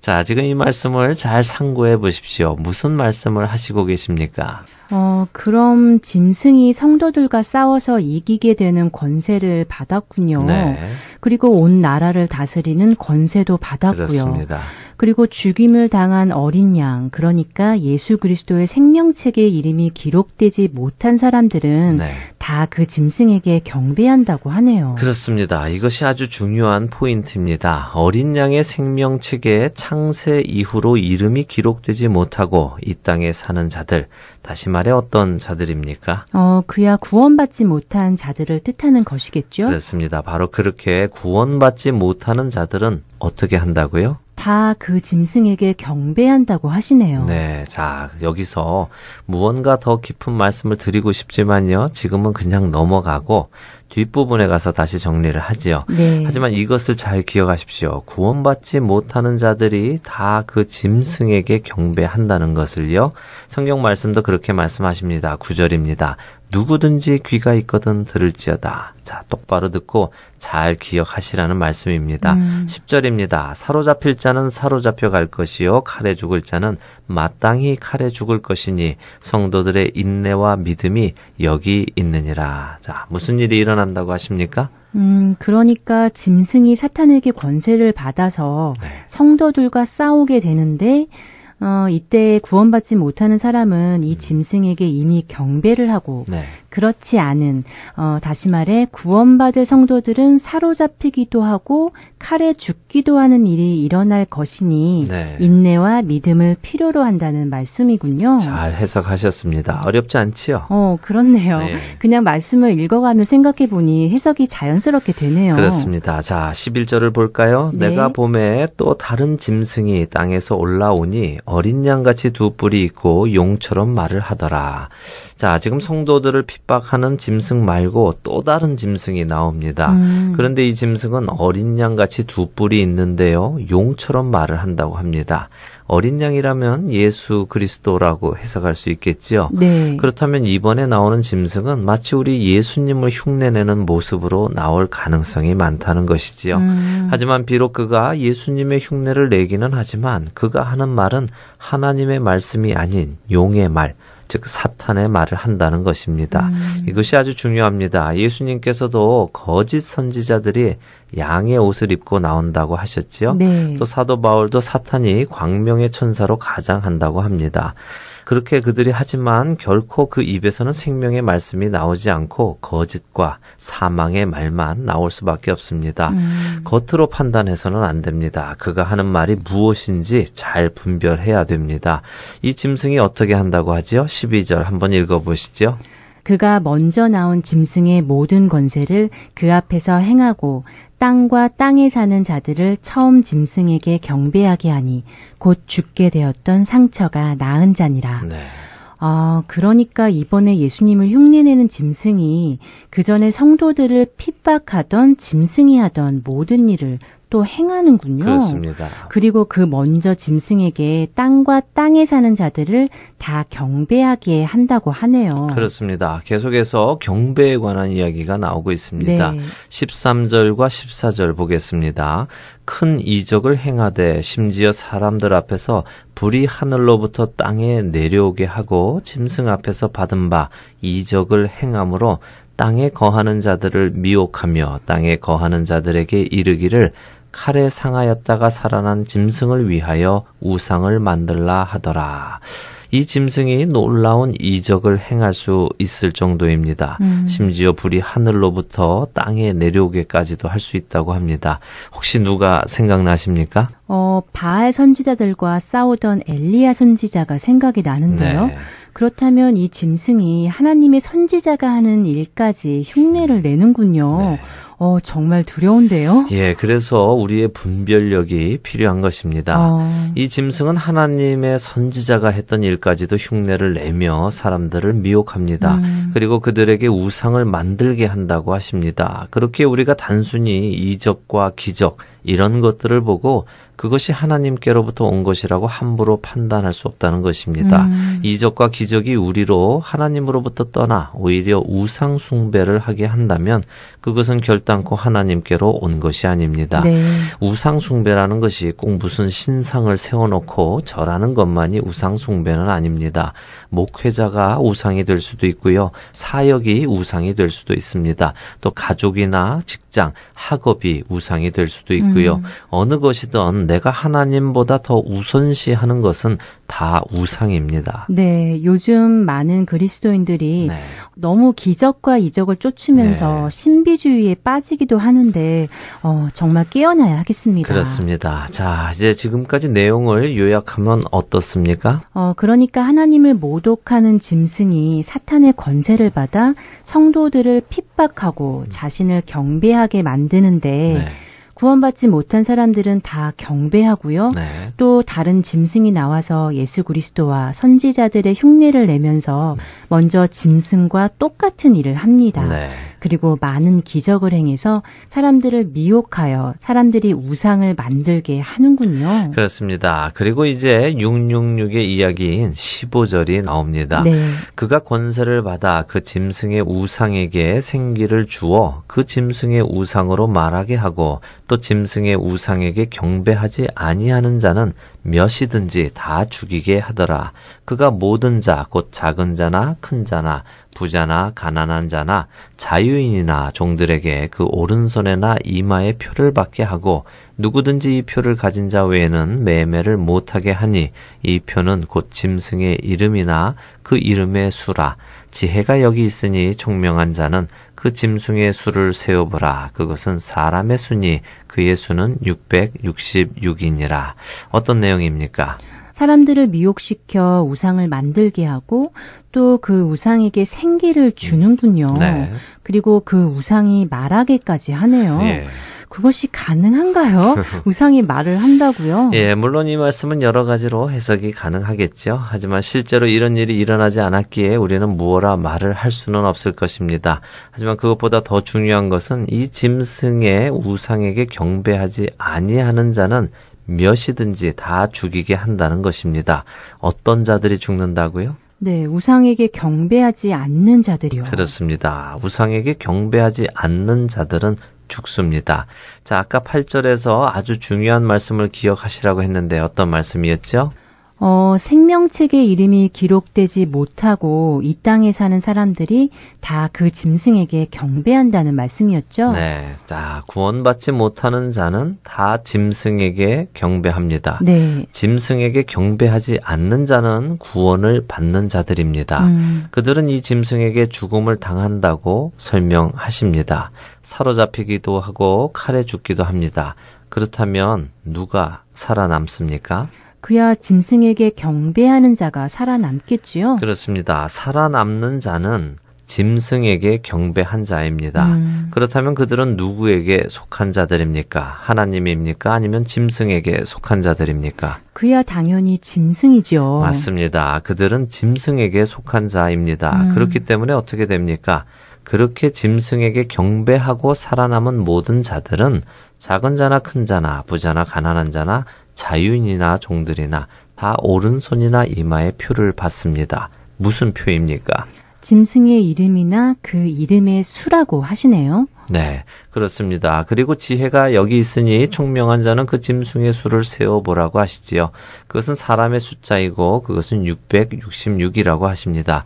자, 지금 이 말씀을 잘 상고해 보십시오. 무슨 말씀을 하시고 계십니까? 어, 그럼 짐승이 성도들과 싸워서 이기게 되는 권세를 받았군요. 네. 그리고 온 나라를 다스리는 권세도 받았고요. 그렇습니다. 그리고 죽임을 당한 어린 양, 그러니까 예수 그리스도의 생명책에 이름이 기록되지 못한 사람들은 네. 다그 짐승에게 경배한다고 하네요. 그렇습니다. 이것이 아주 중요한 포인트입니다. 어린 양의 생명책에 창세 이후로 이름이 기록되지 못하고 이 땅에 사는 자들, 다시 말해 어떤 자들입니까? 어, 그야 구원받지 못한 자들을 뜻하는 것이겠죠? 그렇습니다. 바로 그렇게 구원받지 못하는 자들은 어떻게 한다고요? 다 그 짐승에게 경배한다고 하시네요. 네, 자, 여기서 무언가 더 깊은 말씀을 드리고 싶지만요. 지금은 그냥 넘어가고 뒷부분에 가서 다시 정리를 하지요. 네. 하지만 이것을 잘 기억하십시오. 구원받지 못하는 자들이 다 그 짐승에게 경배한다는 것을요. 성경 말씀도 그렇게 말씀하십니다. 9절입니다. 누구든지 귀가 있거든 들을지어다. 자, 똑바로 듣고 잘 기억하시라는 말씀입니다. 음. 10절입니다. 사로잡힐 자는 사로잡혀 갈 것이요. 칼에 죽을 자는 마땅히 칼에 죽을 것이니 성도들의 인내와 믿음이 여기 있느니라. 자, 무슨 일이 일어난다고 하십니까? 음, 그러니까 짐승이 사탄에게 권세를 받아서 네. 성도들과 싸우게 되는데, 어, 이때 구원받지 못하는 사람은 이 짐승에게 이미 경배를 하고, 네. 그렇지 않은, 어, 다시 말해, 구원받을 성도들은 사로잡히기도 하고, 칼에 죽기도 하는 일이 일어날 것이니, 네. 인내와 믿음을 필요로 한다는 말씀이군요. 잘 해석하셨습니다. 어렵지 않지요? 어, 그렇네요. 네. 그냥 말씀을 읽어가며 생각해 보니 해석이 자연스럽게 되네요. 그렇습니다. 자, 11절을 볼까요? 네. 내가 봄에 또 다른 짐승이 땅에서 올라오니 어린 양같이 두 뿔이 있고 용처럼 말을 하더라. 자, 지금 성도들을 핍박하는 짐승 말고 또 다른 짐승이 나옵니다. 음. 그런데 이 짐승은 어린 양 같이 두 뿔이 있는데요. 용처럼 말을 한다고 합니다. 어린 양이라면 예수 그리스도라고 해석할 수 있겠지요. 네. 그렇다면 이번에 나오는 짐승은 마치 우리 예수님을 흉내내는 모습으로 나올 가능성이 많다는 것이지요. 음. 하지만 비록 그가 예수님의 흉내를 내기는 하지만 그가 하는 말은 하나님의 말씀이 아닌 용의 말, 즉 사탄의 말을 한다는 것입니다. 음. 이것이 아주 중요합니다. 예수님께서도 거짓 선지자들이 양의 옷을 입고 나온다고 하셨지요. 네. 또 사도 바울도 사탄이 광명의 천사로 가장한다고 합니다. 그렇게 그들이 하지만 결코 그 입에서는 생명의 말씀이 나오지 않고 거짓과 사망의 말만 나올 수밖에 없습니다. 음. 겉으로 판단해서는 안 됩니다. 그가 하는 말이 무엇인지 잘 분별해야 됩니다. 이 짐승이 어떻게 한다고 하지요? 12절 한번 읽어보시죠. 그가 먼저 나온 짐승의 모든 권세를 그 앞에서 행하고 땅과 땅에 사는 자들을 처음 짐승에게 경배하게 하니 곧 죽게 되었던 상처가 나은 자니라. 네. 아, 그러니까 이번에 예수님을 흉내내는 짐승이 그 전에 성도들을 핍박하던 짐승이 하던 모든 일을 또 행하는군요. 그렇습니다. 그리고 그 먼저 짐승에게 땅과 땅에 사는 자들을 다 경배하게 한다고 하네요. 그렇습니다. 계속해서 경배에 관한 이야기가 나오고 있습니다. 네. 13절과 14절 보겠습니다. 큰 이적을 행하되 심지어 사람들 앞에서 불이 하늘로부터 땅에 내려오게 하고 짐승 앞에서 받은 바 이적을 행함으로 땅에 거하는 자들을 미혹하며 땅에 거하는 자들에게 이르기를 칼에 상하였다가 살아난 짐승을 위하여 우상을 만들라 하더라. 이 짐승이 놀라운 이적을 행할 수 있을 정도입니다. 음. 심지어 불이 하늘로부터 땅에 내려오게까지도 할 수 있다고 합니다. 혹시 누가 생각나십니까? 어, 바알 선지자들과 싸우던 엘리야 선지자가 생각이 나는데요. 네. 그렇다면 이 짐승이 하나님의 선지자가 하는 일까지 흉내를 내는군요. 네. 어, 정말 두려운데요. 예, 그래서 우리의 분별력이 필요한 것입니다. 어, 이 짐승은 하나님의 선지자가 했던 일까지도 흉내를 내며 사람들을 미혹합니다. 음. 그리고 그들에게 우상을 만들게 한다고 하십니다. 그렇게 우리가 단순히 이적과 기적 이런 것들을 보고 그것이 하나님께로부터 온 것이라고 함부로 판단할 수 없다는 것입니다. 음. 이적과 기적이 우리로 하나님으로부터 떠나 오히려 우상 숭배를 하게 한다면 그것은 결단코 하나님께로 온 것이 아닙니다. 네. 우상 숭배라는 것이 꼭 무슨 신상을 세워놓고 절하는 것만이 우상 숭배는 아닙니다. 목회자가 우상이 될 수도 있고요. 사역이 우상이 될 수도 있습니다. 또 가족이나 직장, 학업이 우상이 될 수도 있고요. 음. 어느 것이든 내가 하나님보다 더 우선시하는 것은 다 우상입니다. 네, 요즘 많은 그리스도인들이 네. 너무 기적과 이적을 쫓으면서 네. 신비주의에 빠지기도 하는데 어, 정말 깨어나야 하겠습니다. 그렇습니다. 자, 이제 지금까지 내용을 요약하면 어떻습니까? 어, 그러니까 하나님을 모 독하는 짐승이 사탄의 권세를 받아 성도들을 핍박하고 자신을 경배하게 만드는데 네. 구원받지 못한 사람들은 다 경배하고요. 네. 또 다른 짐승이 나와서 예수 그리스도와 선지자들의 흉내를 내면서 먼저 짐승과 똑같은 일을 합니다. 네. 그리고 많은 기적을 행해서 사람들을 미혹하여 사람들이 우상을 만들게 하는군요. 그렇습니다. 그리고 이제 666의 이야기인 15절이 나옵니다. 네. 그가 권세를 받아 그 짐승의 우상에게 생기를 주어 그 짐승의 우상으로 말하게 하고 또 짐승의 우상에게 경배하지 아니하는 자는 몇이든지 다 죽이게 하더라. 그가 모든 자, 곧 작은 자나 큰 자나 부자나 가난한 자나 자유인이나 종들에게 그 오른손에나 이마에 표를 받게 하고 누구든지 이 표를 가진 자 외에는 매매를 못하게 하니 이 표는 곧 짐승의 이름이나 그 이름의 수라 지혜가 여기 있으니 총명한 자는 그 짐승의 수를 세어보라 그것은 사람의 수니 그의 수는 666이니라 어떤 내용입니까? 사람들을 미혹시켜 우상을 만들게 하고 또 그 우상에게 생기를 주는군요. 네. 그리고 그 우상이 말하게까지 하네요. 예. 그것이 가능한가요? <laughs> 우상이 말을 한다고요? 예, 물론 이 말씀은 여러 가지로 해석이 가능하겠죠. 하지만 실제로 이런 일이 일어나지 않았기에 우리는 무어라 말을 할 수는 없을 것입니다. 하지만 그것보다 더 중요한 것은 이 짐승의 우상에게 경배하지 아니하는 자는 몇이든지 다 죽이게 한다는 것입니다. 어떤 자들이 죽는다고요? 네, 우상에게 경배하지 않는 자들이요. 그렇습니다. 우상에게 경배하지 않는 자들은 죽습니다. 자, 아까 8절에서 아주 중요한 말씀을 기억하시라고 했는데 어떤 말씀이었죠? 어, 생명책의 이름이 기록되지 못하고 이 땅에 사는 사람들이 다 그 짐승에게 경배한다는 말씀이었죠. 네. 자, 구원받지 못하는 자는 다 짐승에게 경배합니다. 네. 짐승에게 경배하지 않는 자는 구원을 받는 자들입니다. 음, 그들은 이 짐승에게 죽음을 당한다고 설명하십니다. 사로잡히기도 하고 칼에 죽기도 합니다. 그렇다면 누가 살아남습니까? 그야 짐승에게 경배하는 자가 살아남겠지요. 그렇습니다. 살아남는 자는 짐승에게 경배한 자입니다. 음. 그렇다면 그들은 누구에게 속한 자들입니까? 하나님입니까? 아니면 짐승에게 속한 자들입니까? 그야 당연히 짐승이죠. 맞습니다. 그들은 짐승에게 속한 자입니다. 음. 그렇기 때문에 어떻게 됩니까? 그렇게 짐승에게 경배하고 살아남은 모든 자들은 작은 자나 큰 자나 부자나 가난한 자나 자유인이나 종들이나 다 오른손이나 이마에 표를 받습니다. 무슨 표입니까? 짐승의 이름이나 그 이름의 수라고 하시네요. 네, 그렇습니다. 그리고 지혜가 여기 있으니 총명한 자는 그 짐승의 수를 세어보라고 하시지요. 그것은 사람의 숫자이고 그것은 666이라고 하십니다.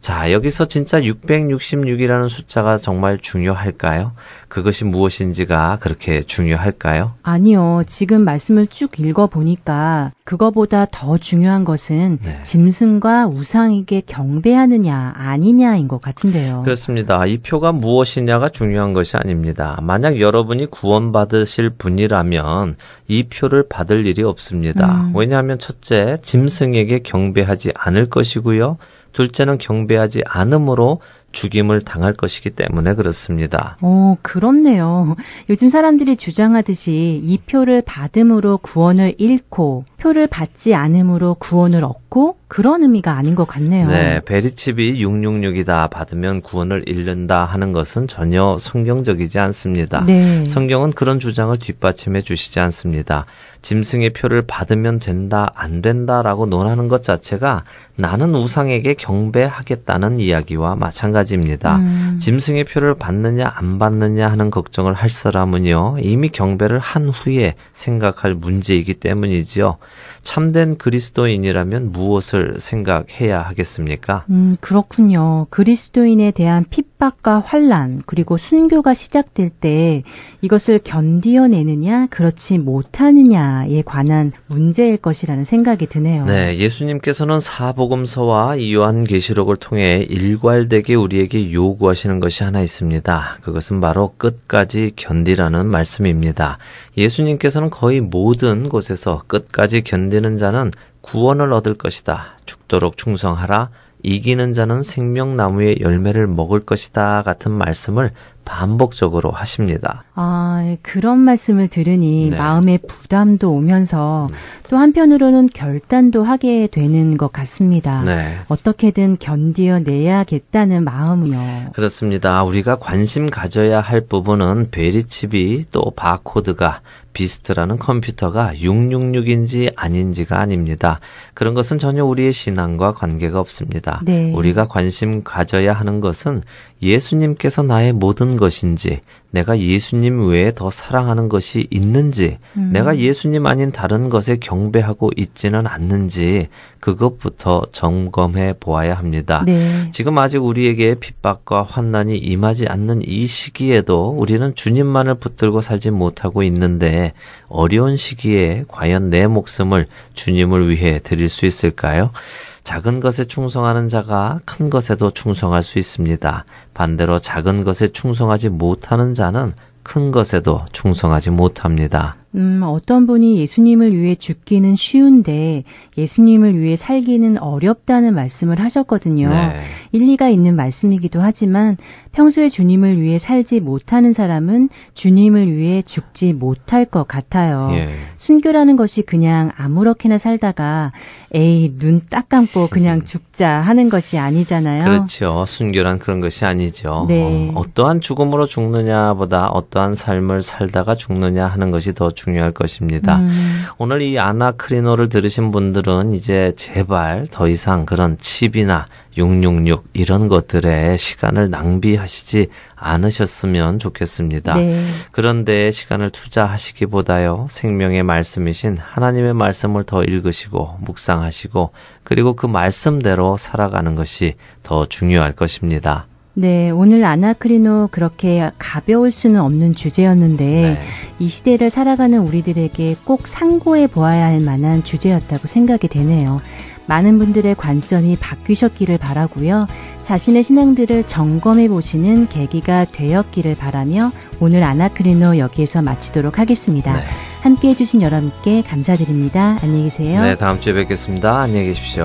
자, 여기서 진짜 666이라는 숫자가 정말 중요할까요? 그것이 무엇인지가 그렇게 중요할까요? 아니요. 지금 말씀을 쭉 읽어보니까 그거보다 더 중요한 것은 네. 짐승과 우상에게 경배하느냐 아니냐인 것 같은데요. 그렇습니다. 이 표가 무엇이냐가 중요한 것이 아닙니다. 만약 여러분이 구원받으실 분이라면 이 표를 받을 일이 없습니다. 음. 왜냐하면 첫째, 짐승에게 경배하지 않을 것이고요. 둘째는 경배하지 않음으로 죽임을 당할 것이기 때문에 그렇습니다. 오, 그렇네요. 요즘 사람들이 주장하듯이 이 표를 받음으로 구원을 잃고 표를 받지 않음으로 구원을 얻고 그런 의미가 아닌 것 같네요. 네, 베리칩이 666이다 받으면 구원을 잃는다 하는 것은 전혀 성경적이지 않습니다. 네. 성경은 그런 주장을 뒷받침해 주시지 않습니다. 짐승의 표를 받으면 된다, 안 된다라고 논하는 것 자체가 나는 우상에게 경배하겠다는 이야기와 마찬가지입니다. 음. 짐승의 표를 받느냐, 안 받느냐 하는 걱정을 할 사람은요, 이미 경배를 한 후에 생각할 문제이기 때문이지요. 참된 그리스도인이라면 무엇을 생각해야 하겠습니까? 음, 그렇군요. 그리스도인에 대한 핍 박과 환란 그리고 순교가 시작될 때 이것을 견디어내느냐 그렇지 못하느냐에 관한 문제일 것이라는 생각이 드네요. 네, 예수님께서는 사복음서와 이 요한계시록을 통해 일괄되게 우리에게 요구하시는 것이 하나 있습니다. 그것은 바로 끝까지 견디라는 말씀입니다. 예수님께서는 거의 모든 곳에서 끝까지 견디는 자는 구원을 얻을 것이다. 죽도록 충성하라. 이기는 자는 생명나무의 열매를 먹을 것이다. 같은 말씀을 반복적으로 하십니다. 아, 그런 말씀을 들으니 네. 마음에 부담도 오면서 또 한편으로는 결단도 하게 되는 것 같습니다. 네. 어떻게든 견디어내야겠다는 마음이요. 그렇습니다. 우리가 관심 가져야 할 부분은 베리칩이 또 바코드가 비스트라는 컴퓨터가 666인지 아닌지가 아닙니다. 그런 것은 전혀 우리의 신앙과 관계가 없습니다. 네. 우리가 관심 가져야 하는 것은 예수님께서 나의 모든 것인지, 내가 예수님 외에 더 사랑하는 것이 있는지, 음. 내가 예수님 아닌 다른 것에 경배하고 있지는 않는지, 그것부터 점검해 보아야 합니다. 네. 지금 아직 우리에게 핍박과 환난이 임하지 않는 이 시기에도 우리는 주님만을 붙들고 살지 못하고 있는데 어려운 시기에 과연 내 목숨을 주님을 위해 드릴 수 있을까요? 작은 것에 충성하는 자가 큰 것에도 충성할 수 있습니다. 반대로 작은 것에 충성하지 못하는 자는 큰 것에도 충성하지 못합니다. 음, 어떤 분이 예수님을 위해 죽기는 쉬운데 예수님을 위해 살기는 어렵다는 말씀을 하셨거든요. 네. 일리가 있는 말씀이기도 하지만 평소에 주님을 위해 살지 못하는 사람은 주님을 위해 죽지 못할 것 같아요. 예. 순교라는 것이 그냥 아무렇게나 살다가 에이 눈 딱 감고 그냥 죽자 하는 것이 아니잖아요. 그렇죠. 순교란 그런 것이 아니죠. 네. 어, 어떠한 죽음으로 죽느냐보다 어떠한 삶을 살다가 죽느냐 하는 것이 더 중요할 것입니다. 음. 오늘 이 아나크리노를 들으신 분들은 이제 제발 더 이상 그런 칩이나 666 이런 것들에 시간을 낭비하시지 않으셨으면 좋겠습니다. 네. 그런데 시간을 투자하시기보다요, 생명의 말씀이신 하나님의 말씀을 더 읽으시고, 묵상하시고, 그리고 그 말씀대로 살아가는 것이 더 중요할 것입니다. 네, 오늘 아나크리노 그렇게 가벼울 수는 없는 주제였는데 네. 이 시대를 살아가는 우리들에게 꼭 상고해 보아야 할 만한 주제였다고 생각이 되네요. 많은 분들의 관점이 바뀌셨기를 바라고요. 자신의 신앙들을 점검해 보시는 계기가 되었기를 바라며 오늘 아나크리노 여기에서 마치도록 하겠습니다. 네. 함께 해주신 여러분께 감사드립니다. 안녕히 계세요. 네, 다음 주에 뵙겠습니다. 안녕히 계십시오.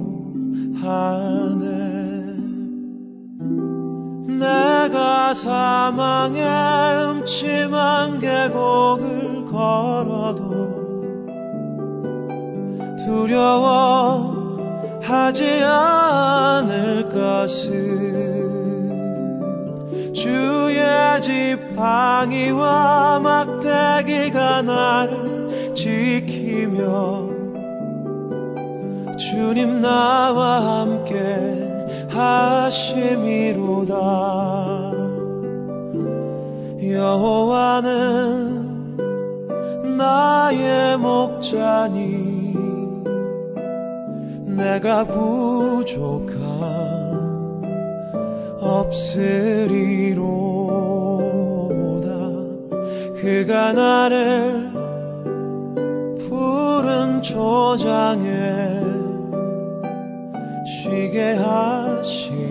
하네 내가 사망의 음침한 계곡을 걸어도 두려워하지 않을 것을 주의 지팡이와 막대기가 나를 지키며 주님 나와 함께 하심이로다. 여호와는 나의 목자니 내가 부족함 없으리로다. 그가 나를 푸른 초장에 쉬게 하시고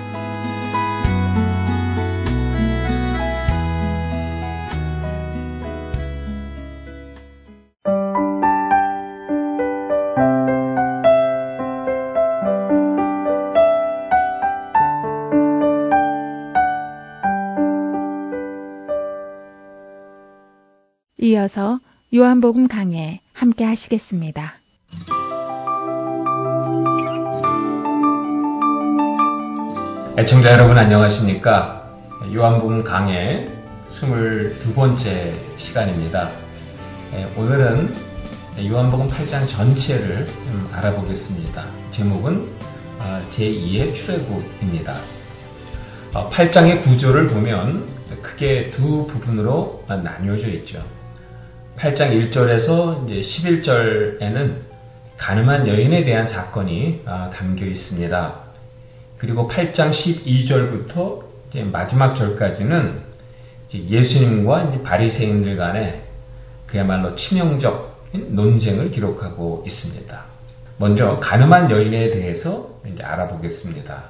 요한복음 강해 함께 하시겠습니다. 애청자 여러분 안녕하십니까? 요한복음 강해 22번째 시간입니다. 예, 오늘은 요한복음 8장 전체를 알아보겠습니다. 제목은 어, 제2의 출애굽입니다. 8장의 어, 구조를 보면 크게 두 부분으로 나뉘어져 있죠. 8장 1절에서 이제 11절에는 가늠한 여인에 대한 사건이 아, 담겨 있습니다. 그리고 8장 12절부터 마지막 절까지는 예수님과 바리새인들 간의 그야말로 치명적 논쟁을 기록하고 있습니다. 먼저 가늠한 여인에 대해서 이제 알아보겠습니다.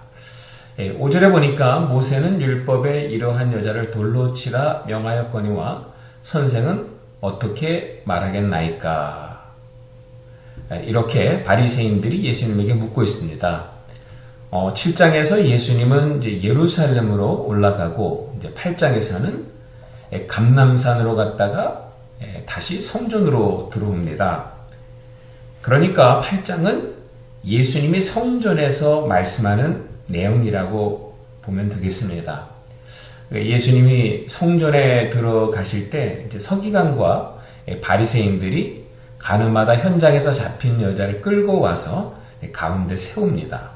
5절에 예, 보니까 모세는 율법에 이러한 여자를 돌로 치라 명하였거니와 선생은 어떻게 말하겠나이까? 예, 이렇게 바리새인들이 예수님에게 묻고 있습니다. 어, 7장에서 예수님은 예루살렘으로 올라가고 이제 8장에서는 예, 감남산으로 갔다가 다시 성전으로 들어옵니다. 그러니까 8장은 예수님이 성전에서 말씀하는 내용이라고 보면 되겠습니다. 예수님이 성전에 들어가실 때 서기관과 바리새인들이 가늠하다 현장에서 잡힌 여자를 끌고 와서 가운데 세웁니다.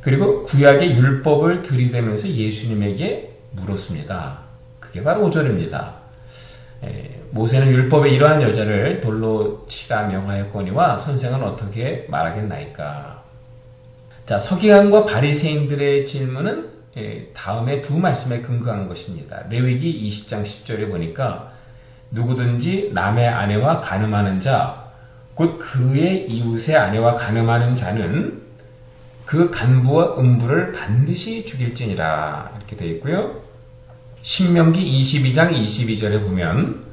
그리고 구약의 율법을 들이대면서 예수님에게 물었습니다. 그게 바로 5절입니다. 모세는 율법에 이러한 여자를 돌로 치라 명하였거니와 선생은 어떻게 말하겠나이까? 자, 서기관과 바리새인들의 질문은 예, 다음에 두 말씀에 근거한 것입니다. 레위기 20장 10절에 보니까 누구든지 남의 아내와 가늠하는 자, 곧 그의 이웃의 아내와 가늠하는 자는 그 간부와 음부를 반드시 죽일지니라 이렇게 되어 있고요. 신명기 22장 22절에 보면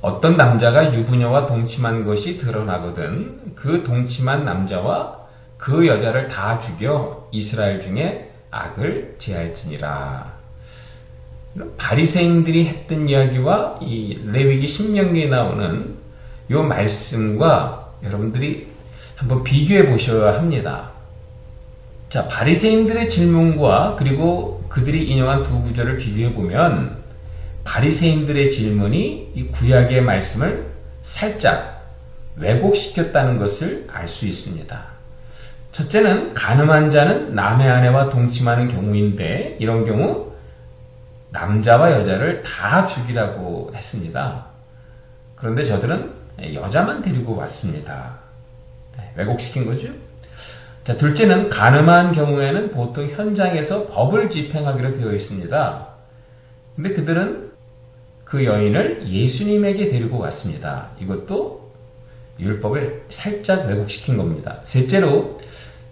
어떤 남자가 유부녀와 동침한 것이 드러나거든 그 동침한 남자와 그 여자를 다 죽여 이스라엘 중에 악을 제할지니라. 바리새인들이 했던 이야기와 이 레위기 신명기에 나오는 이 말씀과 여러분들이 한번 비교해 보셔야 합니다. 자, 바리새인들의 질문과 그리고 그들이 인용한 두 구절을 비교해 보면 바리새인들의 질문이 이 구약의 말씀을 살짝 왜곡시켰다는 것을 알 수 있습니다. 첫째는 가늠한 자는 남의 아내와 동침하는 경우인데 이런 경우 남자와 여자를 다 죽이라고 했습니다. 그런데 저들은 여자만 데리고 왔습니다. 네, 왜곡시킨 거죠. 자, 둘째는 가늠한 경우에는 보통 현장에서 법을 집행하기로 되어 있습니다. 근데 그들은 그 여인을 예수님에게 데리고 왔습니다. 이것도 율법을 살짝 왜곡시킨 겁니다. 셋째로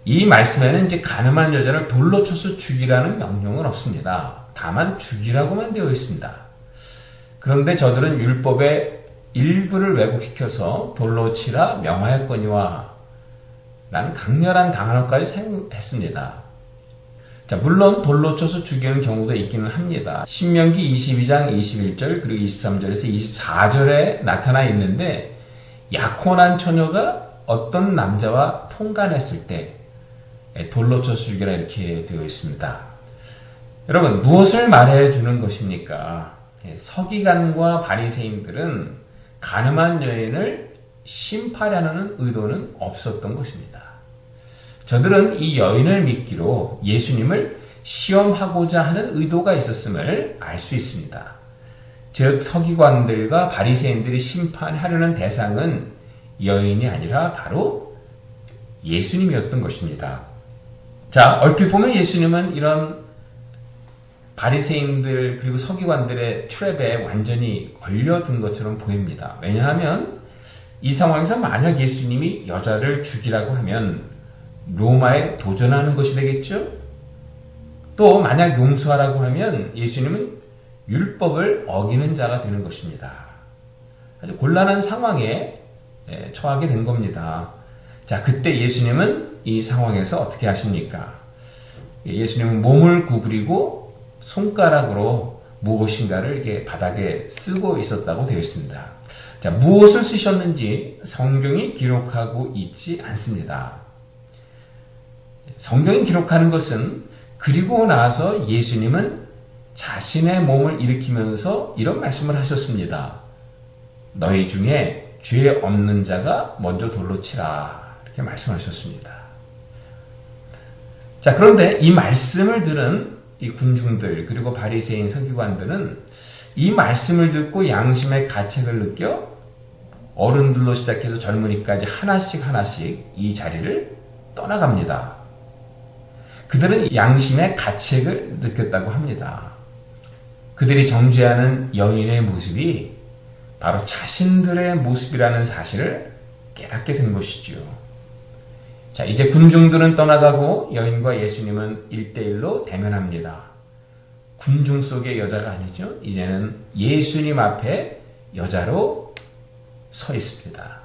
이 말씀에는 이제 가늠한 여자를 돌로 쳐서 죽이라는 명령은 없습니다. 다만 죽이라고만 되어 있습니다. 그런데 저들은 율법의 일부를 왜곡시켜서 돌로 치라 명하였거니와 라는 강렬한 단어까지 사용했습니다. 자, 물론 돌로 쳐서 죽이는 경우도 있기는 합니다. 신명기 22장 21절 그리고 23절에서 24절에 나타나 있는데 약혼한 처녀가 어떤 남자와 통간했을 때 돌로 쳐서 죽이라 이렇게 되어 있습니다. 여러분 무엇을 말해 주는 것입니까? 예, 서기관과 바리새인들은 가늠한 여인을 심파하려는 의도는 없었던 것입니다. 저들은 이 여인을 믿기로 예수님을 시험하고자 하는 의도가 있었음을 알 수 있습니다. 즉 서기관들과 바리새인들이 심판하려는 대상은 여인이 아니라 바로 예수님이었던 것입니다. 자, 얼핏 보면 예수님은 이런 바리새인들 그리고 서기관들의 트랩에 완전히 걸려든 것처럼 보입니다. 왜냐하면 이 상황에서 만약 예수님이 여자를 죽이라고 하면 로마에 도전하는 것이 되겠죠? 또 만약 용서하라고 하면 예수님은 율법을 어기는 자가 되는 것입니다. 아주 곤란한 상황에 예, 처하게 된 겁니다. 자, 그때 예수님은 이 상황에서 어떻게 하십니까? 예, 예수님은 몸을 구부리고 손가락으로 무엇인가를 이렇게 바닥에 쓰고 있었다고 되어 있습니다. 자, 무엇을 쓰셨는지 성경이 기록하고 있지 않습니다. 성경이 기록하는 것은 그리고 나서 예수님은 자신의 몸을 일으키면서 이런 말씀을 하셨습니다. 너희 중에 죄 없는 자가 먼저 돌로 치라. 이렇게 말씀하셨습니다. 자, 그런데 이 말씀을 들은 이 군중들 그리고 바리새인 서기관들은 이 말씀을 듣고 양심의 가책을 느껴 어른들로 시작해서 젊은이까지 하나씩 하나씩 이 자리를 떠나갑니다. 그들은 양심의 가책을 느꼈다고 합니다. 그들이 정죄하는 여인의 모습이 바로 자신들의 모습이라는 사실을 깨닫게 된 것이지요. 자, 이제 군중들은 떠나가고 여인과 예수님은 일대일로 대면합니다. 군중 속의 여자가 아니죠. 이제는 예수님 앞에 여자로 서 있습니다.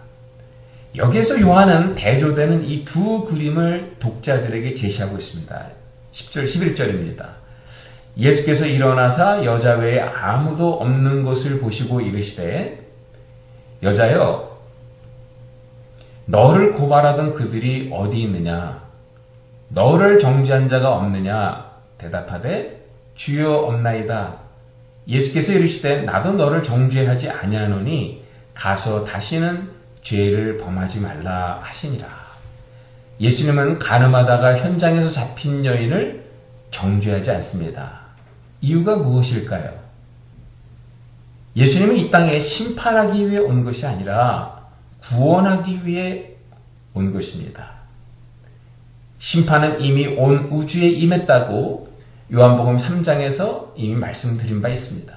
여기에서 요한은 대조되는 이 두 그림을 독자들에게 제시하고 있습니다. 10절, 11절입니다. 예수께서 일어나사 여자 외에 아무도 없는 것을 보시고 이르시되 여자여 너를 고발하던 그들이 어디 있느냐 너를 정죄한 자가 없느냐 대답하되 주여 없나이다 예수께서 이르시되 나도 너를 정죄하지 아니하노니 가서 다시는 죄를 범하지 말라 하시니라. 예수님은 가늠하다가 현장에서 잡힌 여인을 정죄하지 않습니다. 이유가 무엇일까요? 예수님은 이 땅에 심판하기 위해 온 것이 아니라 구원하기 위해 온 것입니다. 심판은 이미 온 우주에 임했다고 요한복음 3장에서 이미 말씀드린 바 있습니다.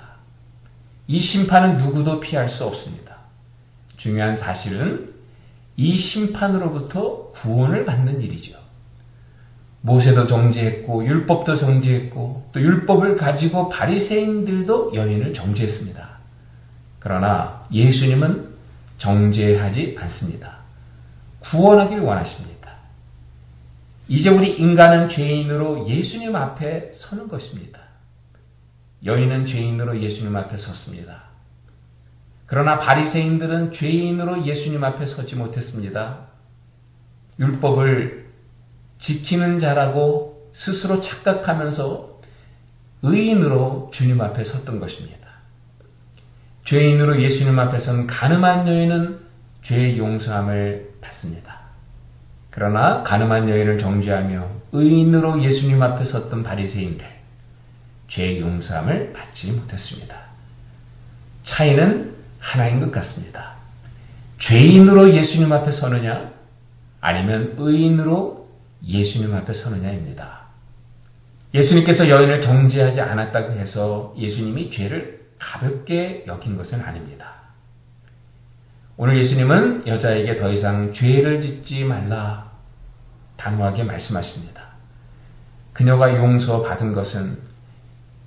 이 심판은 누구도 피할 수 없습니다. 중요한 사실은 이 심판으로부터 구원을 받는 일이죠. 모세도 정죄했고 율법도 정죄했고 또 율법을 가지고 바리새인들도 여인을 정죄했습니다. 그러나 예수님은 정죄하지 않습니다. 구원하길 원하십니다. 이제 우리 인간은 죄인으로 예수님 앞에 서는 것입니다. 여인은 죄인으로 예수님 앞에 섰습니다. 그러나 바리새인들은 죄인으로 예수님 앞에 서지 못했습니다. 율법을 지키는 자라고 스스로 착각하면서 의인으로 주님 앞에 섰던 것입니다. 죄인으로 예수님 앞에 선 가늠한 여인은 죄의 용서함을 받습니다. 그러나 가늠한 여인을 정죄하며 의인으로 예수님 앞에 섰던 바리새인들 죄의 용서함을 받지 못했습니다. 차이는 하나인 것 같습니다. 죄인으로 예수님 앞에 서느냐 아니면 의인으로 예수님 앞에 서느냐입니다. 예수님께서 여인을 정죄하지 않았다고 해서 예수님이 죄를 가볍게 여긴 것은 아닙니다. 오늘 예수님은 여자에게 더 이상 죄를 짓지 말라 단호하게 말씀하십니다. 그녀가 용서받은 것은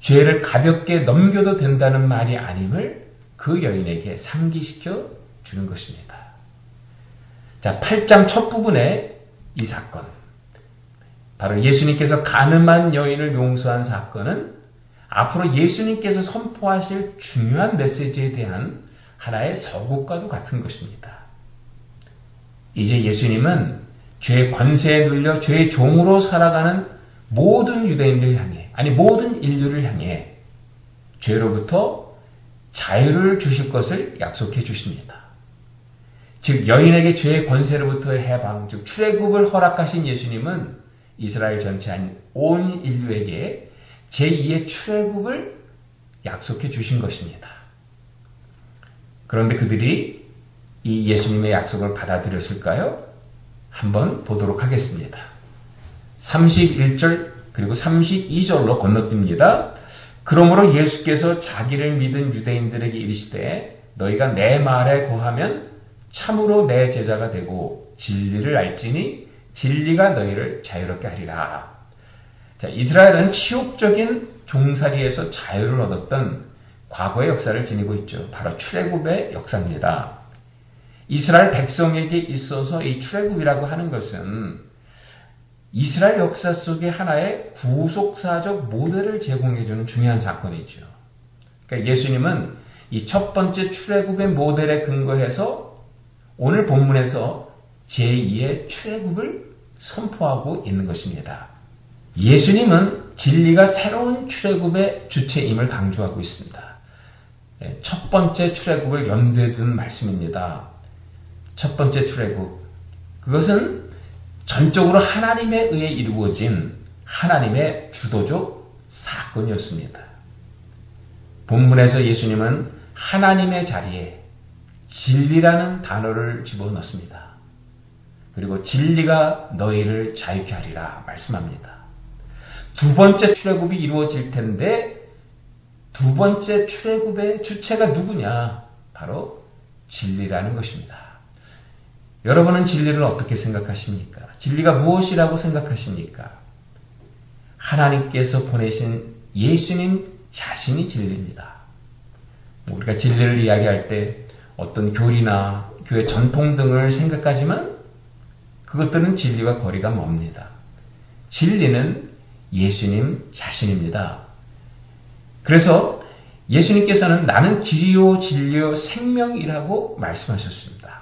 죄를 가볍게 넘겨도 된다는 말이 아님을 그 여인에게 상기시켜 주는 것입니다. 자, 8장 첫 부분에 이 사건. 바로 예수님께서 가늠한 여인을 용서한 사건은 앞으로 예수님께서 선포하실 중요한 메시지에 대한 하나의 서곡과도 같은 것입니다. 이제 예수님은 죄의 권세에 눌려 죄의 종으로 살아가는 모든 유대인들 향해, 아니 모든 인류를 향해 죄로부터 자유를 주실 것을 약속해 주십니다. 즉 여인에게 죄의 권세로부터의 해방, 즉 출애굽을 허락하신 예수님은 이스라엘 전체 아닌 온 인류에게 제2의 출애굽을 약속해 주신 것입니다. 그런데 그들이 이 예수님의 약속을 받아들였을까요? 한번 보도록 하겠습니다. 31절 그리고 32절로 건너뜁니다. 그러므로 예수께서 자기를 믿은 유대인들에게 이르시되 너희가 내 말에 거하면 참으로 내 제자가 되고 진리를 알지니 진리가 너희를 자유롭게 하리라. 자, 이스라엘은 치욕적인 종살이에서 자유를 얻었던 과거의 역사를 지니고 있죠. 바로 출애굽의 역사입니다. 이스라엘 백성에게 있어서 이 출애굽이라고 하는 것은 이스라엘 역사 속의 하나의 구속사적 모델을 제공해주는 중요한 사건이죠. 그러니까 예수님은 이 첫 번째 출애굽의 모델에 근거해서 오늘 본문에서 제2의 출애굽을 선포하고 있는 것입니다. 예수님은 진리가 새로운 출애굽의 주체임을 강조하고 있습니다. 예, 첫 번째 출애굽을 염두에 둔 말씀입니다. 첫 번째 출애굽. 그것은 전적으로 하나님에 의해 이루어진 하나님의 주도적 사건이었습니다. 본문에서 예수님은 하나님의 자리에 진리라는 단어를 집어넣습니다. 그리고 진리가 너희를 자유케 하리라 말씀합니다. 두 번째 출애굽이 이루어질 텐데 두 번째 출애굽의 주체가 누구냐? 바로 진리라는 것입니다. 여러분은 진리를 어떻게 생각하십니까? 진리가 무엇이라고 생각하십니까? 하나님께서 보내신 예수님 자신이 진리입니다. 우리가 진리를 이야기할 때 어떤 교리나 교회 전통 등을 생각하지만 그것들은 진리와 거리가 멉니다. 진리는 예수님 자신입니다. 그래서 예수님께서는 나는 길이요 진리요 생명이라고 말씀하셨습니다.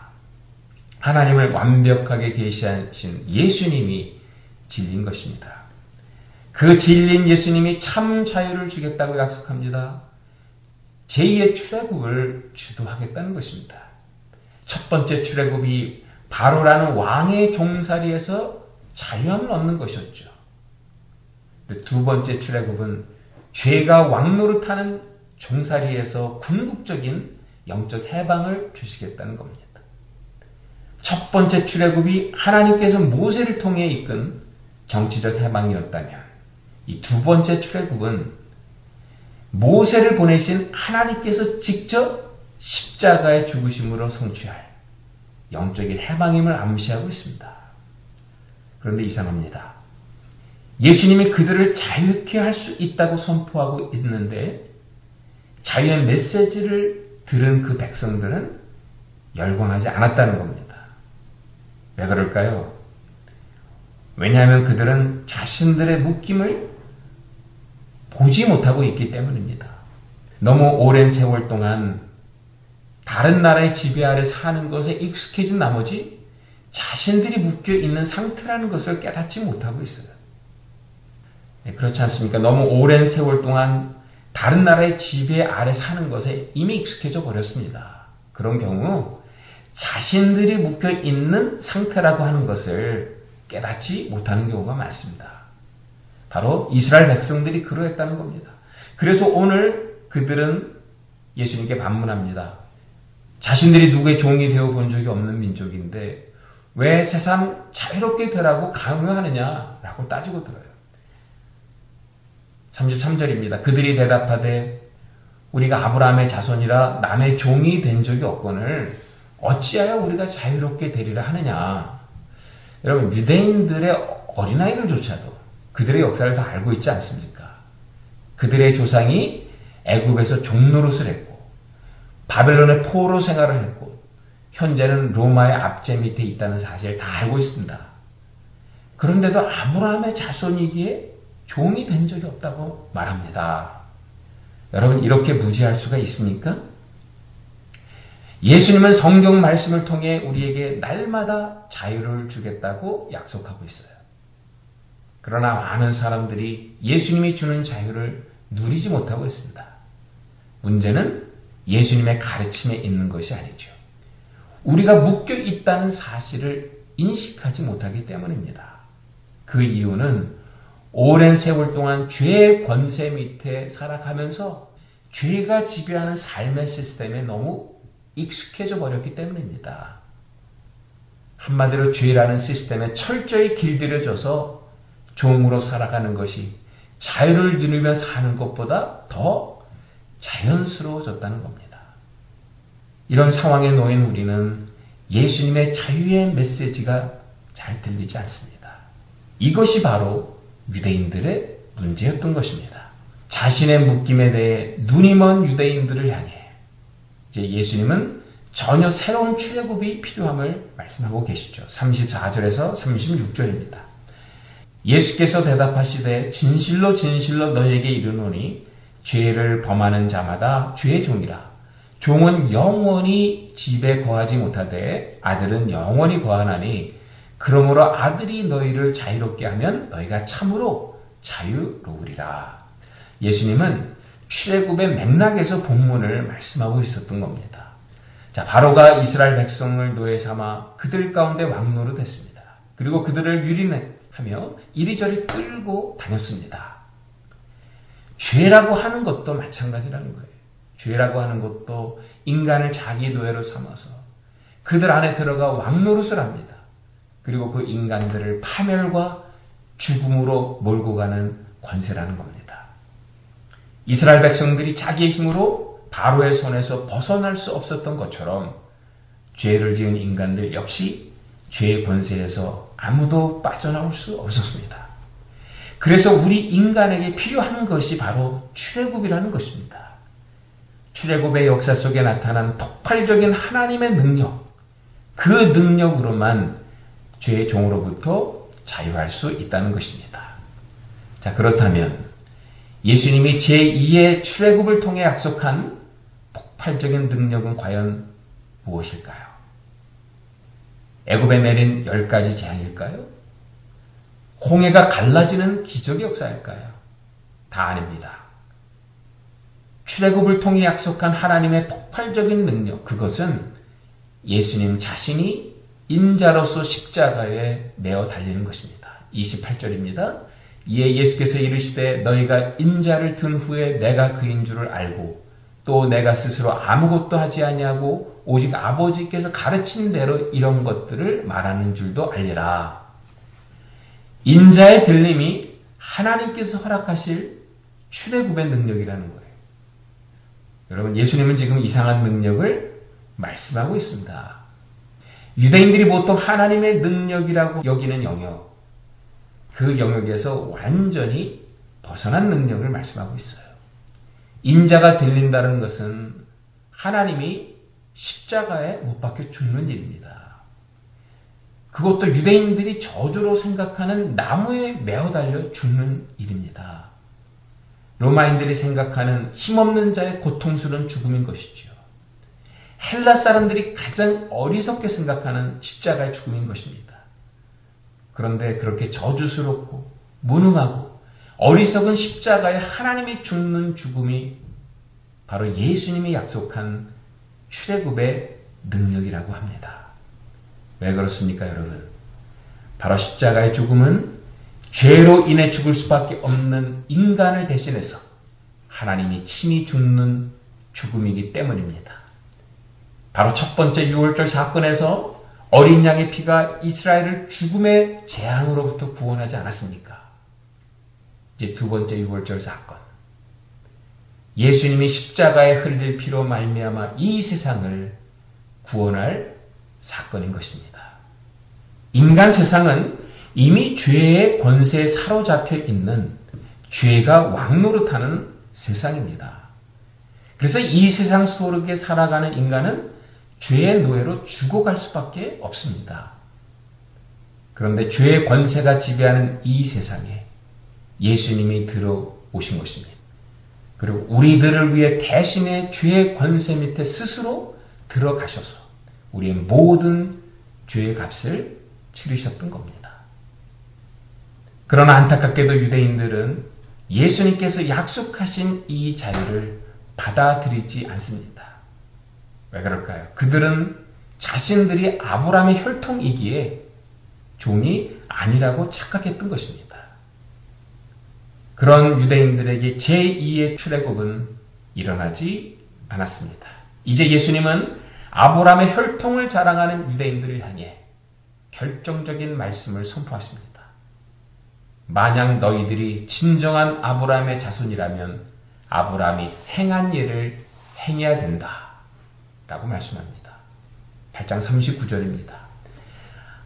하나님을 완벽하게 계시하신 예수님이 진리인 것입니다. 그 진리인 예수님이 참 자유를 주겠다고 약속합니다. 제2의 출애굽을 주도하겠다는 것입니다. 첫 번째 출애굽이 바로라는 왕의 종살이에서 자유함을 얻는 것이었죠. 두 번째 출애굽은 죄가 왕노릇하는 종살이에서 궁극적인 영적 해방을 주시겠다는 겁니다. 첫 번째 출애굽이 하나님께서 모세를 통해 이끈 정치적 해방이었다면 이 두 번째 출애굽은 모세를 보내신 하나님께서 직접 십자가의 죽으심으로 성취할 영적인 해방임을 암시하고 있습니다. 그런데 이상합니다. 예수님이 그들을 자유케 할 수 있다고 선포하고 있는데 자유의 메시지를 들은 그 백성들은 열광하지 않았다는 겁니다. 왜 그럴까요? 왜냐하면 그들은 자신들의 묶임을 보지 못하고 있기 때문입니다. 너무 오랜 세월 동안 다른 나라의 지배 아래 사는 것에 익숙해진 나머지 자신들이 묶여 있는 상태라는 것을 깨닫지 못하고 있어요. 네, 그렇지 않습니까? 너무 오랜 세월 동안 다른 나라의 지배 아래 사는 것에 이미 익숙해져 버렸습니다. 그런 경우 자신들이 묶여 있는 상태라고 하는 것을 깨닫지 못하는 경우가 많습니다. 바로 이스라엘 백성들이 그러했다는 겁니다. 그래서 오늘 그들은 예수님께 반문합니다. 자신들이 누구의 종이 되어 본 적이 없는 민족인데 왜 세상 자유롭게 되라고 강요하느냐라고 따지고 들어요. 33절입니다. 그들이 대답하되 우리가 아브라함의 자손이라 남의 종이 된 적이 없거늘 어찌하여 우리가 자유롭게 되리라 하느냐. 여러분, 유대인들의 어린아이들조차도 그들의 역사를 다 알고 있지 않습니까? 그들의 조상이 애굽에서 종노릇을 했고, 바벨론의 포로 생활을 했고, 현재는 로마의 압제 밑에 있다는 사실을 다 알고 있습니다. 그런데도 아브라함의 자손이기에 종이 된 적이 없다고 말합니다. 여러분 이렇게 무지할 수가 있습니까? 예수님은 성경 말씀을 통해 우리에게 날마다 자유를 주겠다고 약속하고 있어요. 그러나 많은 사람들이 예수님이 주는 자유를 누리지 못하고 있습니다. 문제는 예수님의 가르침에 있는 것이 아니죠. 우리가 묶여 있다는 사실을 인식하지 못하기 때문입니다. 그 이유는 오랜 세월 동안 죄의 권세 밑에 살아가면서 죄가 지배하는 삶의 시스템에 너무 익숙해져 버렸기 때문입니다. 한마디로 죄라는 시스템에 철저히 길들여져서 종으로 살아가는 것이 자유를 누리며 사는 것보다 더 자연스러워졌다는 겁니다. 이런 상황에 놓인 우리는 예수님의 자유의 메시지가 잘 들리지 않습니다. 이것이 바로 유대인들의 문제였던 것입니다. 자신의 묶임에 대해 눈이 먼 유대인들을 향해 이제 예수님은 전혀 새로운 출애굽이 필요함을 말씀하고 계시죠. 34절에서 36절입니다. 예수께서 대답하시되 진실로 진실로 너에게 이르노니 죄를 범하는 자마다 죄의 종이라. 종은 영원히 집에 거하지 못하되 아들은 영원히 거하나니 그러므로 아들이 너희를 자유롭게 하면 너희가 참으로 자유로우리라. 예수님은 출애굽의 맥락에서 본문을 말씀하고 있었던 겁니다. 자, 바로가 이스라엘 백성을 노예 삼아 그들 가운데 왕노로 됐습니다. 그리고 그들을 유린하며 이리저리 끌고 다녔습니다. 죄라고 하는 것도 마찬가지라는 거예요. 죄라고 하는 것도 인간을 자기 노예로 삼아서 그들 안에 들어가 왕노릇을 합니다. 그리고 그 인간들을 파멸과 죽음으로 몰고 가는 권세라는 겁니다. 이스라엘 백성들이 자기의 힘으로 바로의 손에서 벗어날 수 없었던 것처럼 죄를 지은 인간들 역시 죄의 권세에서 아무도 빠져나올 수 없었습니다. 그래서 우리 인간에게 필요한 것이 바로 출애굽이라는 것입니다. 출애굽의 역사 속에 나타난 폭발적인 하나님의 능력, 그 능력으로만 죄의 종으로부터 자유할 수 있다는 것입니다. 자, 그렇다면 예수님이 제2의 출애굽을 통해 약속한 폭발적인 능력은 과연 무엇일까요? 애굽에 내린 열 가지 재앙일까요? 홍해가 갈라지는 기적의 역사일까요? 다 아닙니다. 출애굽을 통해 약속한 하나님의 폭발적인 능력, 그것은 예수님 자신이 인자로서 십자가에 내어 달리는 것입니다. 28절입니다. 이에 예수께서 이르시되 너희가 인자를 든 후에 내가 그인 줄을 알고 또 내가 스스로 아무것도 하지 아니하고 오직 아버지께서 가르친 대로 이런 것들을 말하는 줄도 알리라. 인자의 들림이 하나님께서 허락하실 출애굽의 능력이라는 거예요. 여러분 예수님은 지금 이상한 능력을 말씀하고 있습니다. 유대인들이 보통 하나님의 능력이라고 여기는 영역, 그 영역에서 완전히 벗어난 능력을 말씀하고 있어요. 인자가 들린다는 것은 하나님이 십자가에 못 박혀 죽는 일입니다. 그것도 유대인들이 저주로 생각하는 나무에 매어 달려 죽는 일입니다. 로마인들이 생각하는 힘없는 자의 고통스러운 죽음인 것이죠. 헬라 사람들이 가장 어리석게 생각하는 십자가의 죽음인 것입니다. 그런데 그렇게 저주스럽고 무능하고 어리석은 십자가에 하나님이 죽는 죽음이 바로 예수님이 약속한 출애굽의 능력이라고 합니다. 왜 그렇습니까, 여러분? 바로 십자가의 죽음은 죄로 인해 죽을 수밖에 없는 인간을 대신해서 하나님이 친히 죽는 죽음이기 때문입니다. 바로 첫 번째 6월절 사건에서 어린 양의 피가 이스라엘을 죽음의 재앙으로부터 구원하지 않았습니까? 이제 두 번째 6월절 사건. 예수님이 십자가에 흘릴 피로 말미암아 이 세상을 구원할 사건인 것입니다. 인간 세상은 이미 죄의 권세에 사로잡혀 있는 죄가 왕노릇하는 세상입니다. 그래서 이 세상 속에 살아가는 인간은 죄의 노예로 죽어갈 수밖에 없습니다. 그런데 죄의 권세가 지배하는 이 세상에 예수님이 들어오신 것입니다. 그리고 우리들을 위해 대신에 죄의 권세 밑에 스스로 들어가셔서 우리의 모든 죄의 값을 치르셨던 겁니다. 그러나 안타깝게도 유대인들은 예수님께서 약속하신 이 자유를 받아들이지 않습니다. 왜 그럴까요? 그들은 자신들이 아브라함의 혈통이기에 종이 아니라고 착각했던 것입니다. 그런 유대인들에게 제2의 출애굽은 일어나지 않았습니다. 이제 예수님은 아브라함의 혈통을 자랑하는 유대인들을 향해 결정적인 말씀을 선포하십니다. 만약 너희들이 진정한 아브라함의 자손이라면 아브라함이 행한 일을 행해야 된다. 라고 말씀합니다. 8장 39절입니다.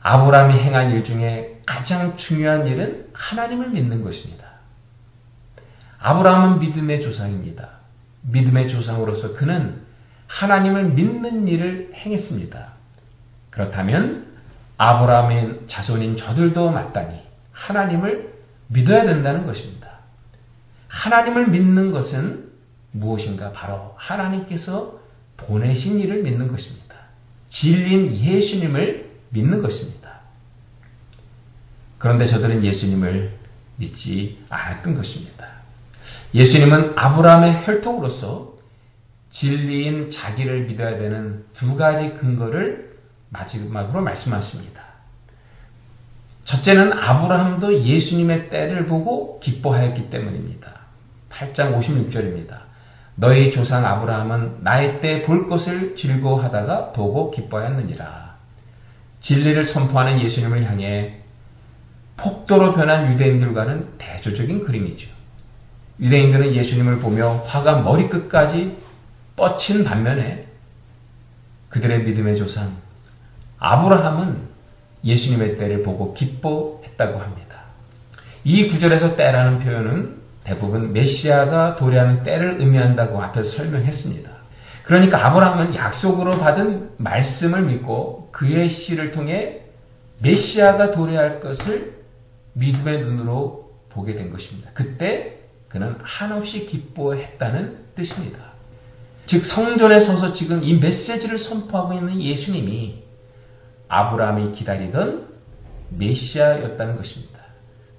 아브라함이 행한 일 중에 가장 중요한 일은 하나님을 믿는 것입니다. 아브라함은 믿음의 조상입니다. 믿음의 조상으로서 그는 하나님을 믿는 일을 행했습니다. 그렇다면 아브라함의 자손인 저들도 마땅히 하나님을 믿어야 된다는 것입니다. 하나님을 믿는 것은 무엇인가? 바로 하나님께서 보내신 일을 믿는 것입니다. 진린 예수님을 믿는 것입니다. 그런데 저들은 예수님을 믿지 않았던 것입니다. 예수님은 아브라함의 혈통으로서 진리인 자기를 믿어야 되는 두 가지 근거를 마지막으로 말씀하십니다. 첫째는 아브라함도 예수님의 때를 보고 기뻐하였기 때문입니다. 8장 56절입니다. 너희 조상 아브라함은 나의 때 볼 것을 즐거워하다가 보고 기뻐하였느니라. 진리를 선포하는 예수님을 향해 폭도로 변한 유대인들과는 대조적인 그림이죠. 유대인들은 예수님을 보며 화가 머리끝까지 뻗친 반면에 그들의 믿음의 조상 아브라함은 예수님의 때를 보고 기뻐했다고 합니다. 이 구절에서 때라는 표현은 대부분 메시아가 도래하는 때를 의미한다고 앞에서 설명했습니다. 그러니까 아브라함은 약속으로 받은 말씀을 믿고 그의 씨를 통해 메시아가 도래할 것을 믿음의 눈으로 보게 된 것입니다. 그때 그는 한없이 기뻐했다는 뜻입니다. 즉 성전에 서서 지금 이 메시지를 선포하고 있는 예수님이 아브라함이 기다리던 메시아였다는 것입니다.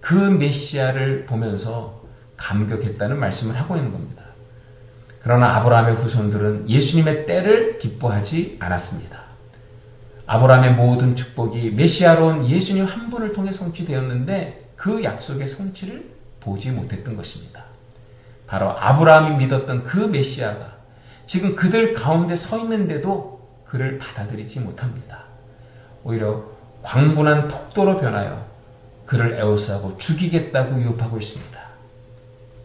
그 메시아를 보면서 감격했다는 말씀을 하고 있는 겁니다. 그러나 아브라함의 후손들은 예수님의 때를 기뻐하지 않았습니다. 아브라함의 모든 축복이 메시아로 온 예수님 한 분을 통해 성취되었는데 그 약속의 성취를 보지 못했던 것입니다. 바로 아브라함이 믿었던 그 메시아가 지금 그들 가운데 서 있는데도 그를 받아들이지 못합니다. 오히려 광분한 폭도로 변하여 그를 애워싸고 죽이겠다고 유혹하고 있습니다.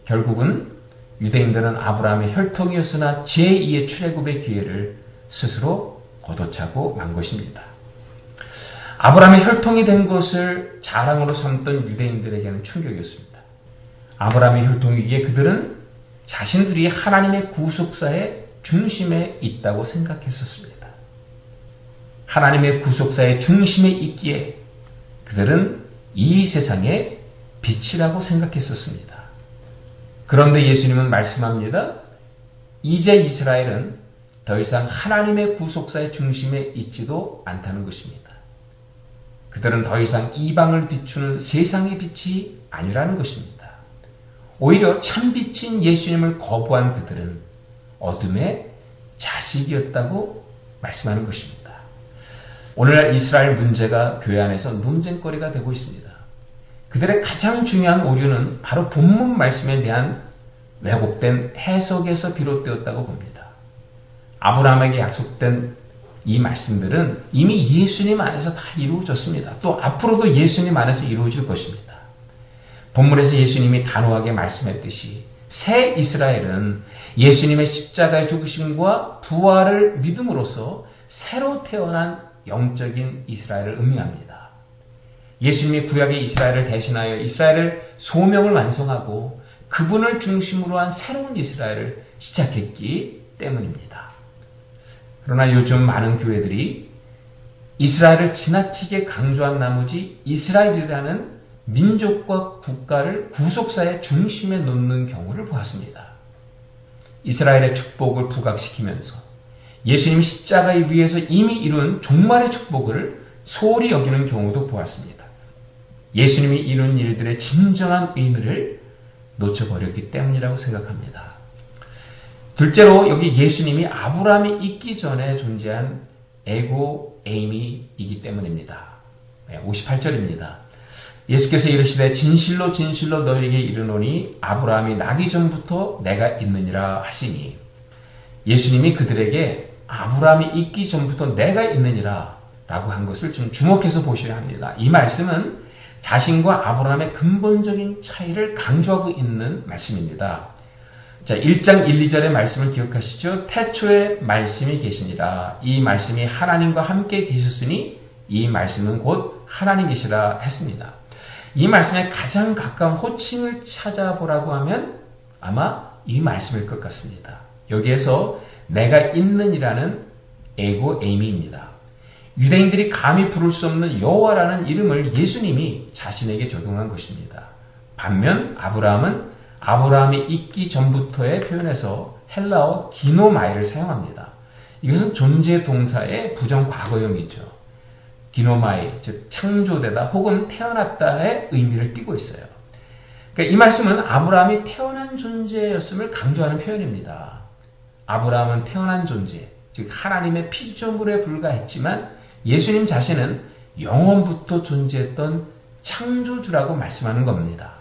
결국은 유대인들은 아브라함의 혈통이었으나 제2의 출애굽의 기회를 스스로 걷어차고 만 것입니다. 아브라함의 혈통이 된 것을 자랑으로 삼던 유대인들에게는 충격이었습니다. 아브라함의 혈통이기에 그들은 자신들이 하나님의 구속사의 중심에 있다고 생각했었습니다. 하나님의 구속사의 중심에 있기에 그들은 이 세상의 빛이라고 생각했었습니다. 그런데 예수님은 말씀합니다. 이제 이스라엘은 더 이상 하나님의 구속사의 중심에 있지도 않다는 것입니다. 그들은 더 이상 이방을 비추는 세상의 빛이 아니라는 것입니다. 오히려 참빛인 예수님을 거부한 그들은 어둠의 자식이었다고 말씀하는 것입니다. 오늘날 이스라엘 문제가 교회 안에서 논쟁거리가 되고 있습니다. 그들의 가장 중요한 오류는 바로 본문 말씀에 대한 왜곡된 해석에서 비롯되었다고 봅니다. 아브라함에게 약속된 이 말씀들은 이미 예수님 안에서 다 이루어졌습니다. 또 앞으로도 예수님 안에서 이루어질 것입니다. 본문에서 예수님이 단호하게 말씀했듯이 새 이스라엘은 예수님의 십자가의 죽으심과 부활을 믿음으로써 새로 태어난 영적인 이스라엘을 의미합니다. 예수님이 구약의 이스라엘을 대신하여 이스라엘을 소명을 완성하고 그분을 중심으로 한 새로운 이스라엘을 시작했기 때문입니다. 그러나 요즘 많은 교회들이 이스라엘을 지나치게 강조한 나머지 이스라엘이라는 민족과 국가를 구속사의 중심에 놓는 경우를 보았습니다. 이스라엘의 축복을 부각시키면서 예수님 십자가에 위해서 이미 이룬 종말의 축복을 소홀히 여기는 경우도 보았습니다. 예수님이 이룬 일들의 진정한 의미를 놓쳐버렸기 때문이라고 생각합니다. 둘째로 여기 예수님이 아브라함이 있기 전에 존재한 에고 에이미이기 때문입니다. 58절입니다. 예수께서 이르시되 진실로 진실로 너에게 이르노니 아브라함이 나기 전부터 내가 있느니라 하시니 예수님이 그들에게 아브라함이 있기 전부터 내가 있느니라 라고 한 것을 좀 주목해서 보셔야 합니다. 이 말씀은 자신과 아브라함의 근본적인 차이를 강조하고 있는 말씀입니다. 자, 1장 1, 2절의 말씀을 기억하시죠? 태초에 말씀이 계시니라. 이 말씀이 하나님과 함께 계셨으니 이 말씀은 곧 하나님이시라 했습니다. 이 말씀에 가장 가까운 호칭을 찾아보라고 하면 아마 이 말씀일 것 같습니다. 여기에서 내가 있는이라는 ἐγώ εἰμι입니다. 유대인들이 감히 부를 수 없는 여호와라는 이름을 예수님이 자신에게 적용한 것입니다. 반면 아브라함은 아브라함이 있기 전부터의 표현에서 헬라어 γίνομαι를 사용합니다. 이것은 존재 동사의 부정 과거형이죠. γίνομαι, 즉 창조되다 혹은 태어났다의 의미를 띠고 있어요. 그러니까 이 말씀은 아브라함이 태어난 존재였음을 강조하는 표현입니다. 아브라함은 태어난 존재, 즉 하나님의 피조물에 불과했지만 예수님 자신은 영원부터 존재했던 창조주라고 말씀하는 겁니다.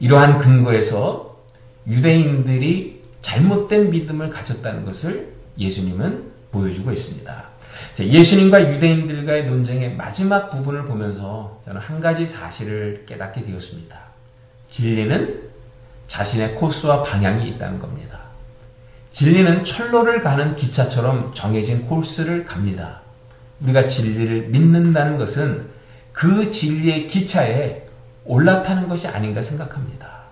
이러한 근거에서 유대인들이 잘못된 믿음을 가졌다는 것을 예수님은 보여주고 있습니다. 예수님과 유대인들과의 논쟁의 마지막 부분을 보면서 저는 한 가지 사실을 깨닫게 되었습니다. 진리는 자신의 코스와 방향이 있다는 겁니다. 진리는 철로를 가는 기차처럼 정해진 코스를 갑니다. 우리가 진리를 믿는다는 것은 그 진리의 기차에 올라타는 것이 아닌가 생각합니다.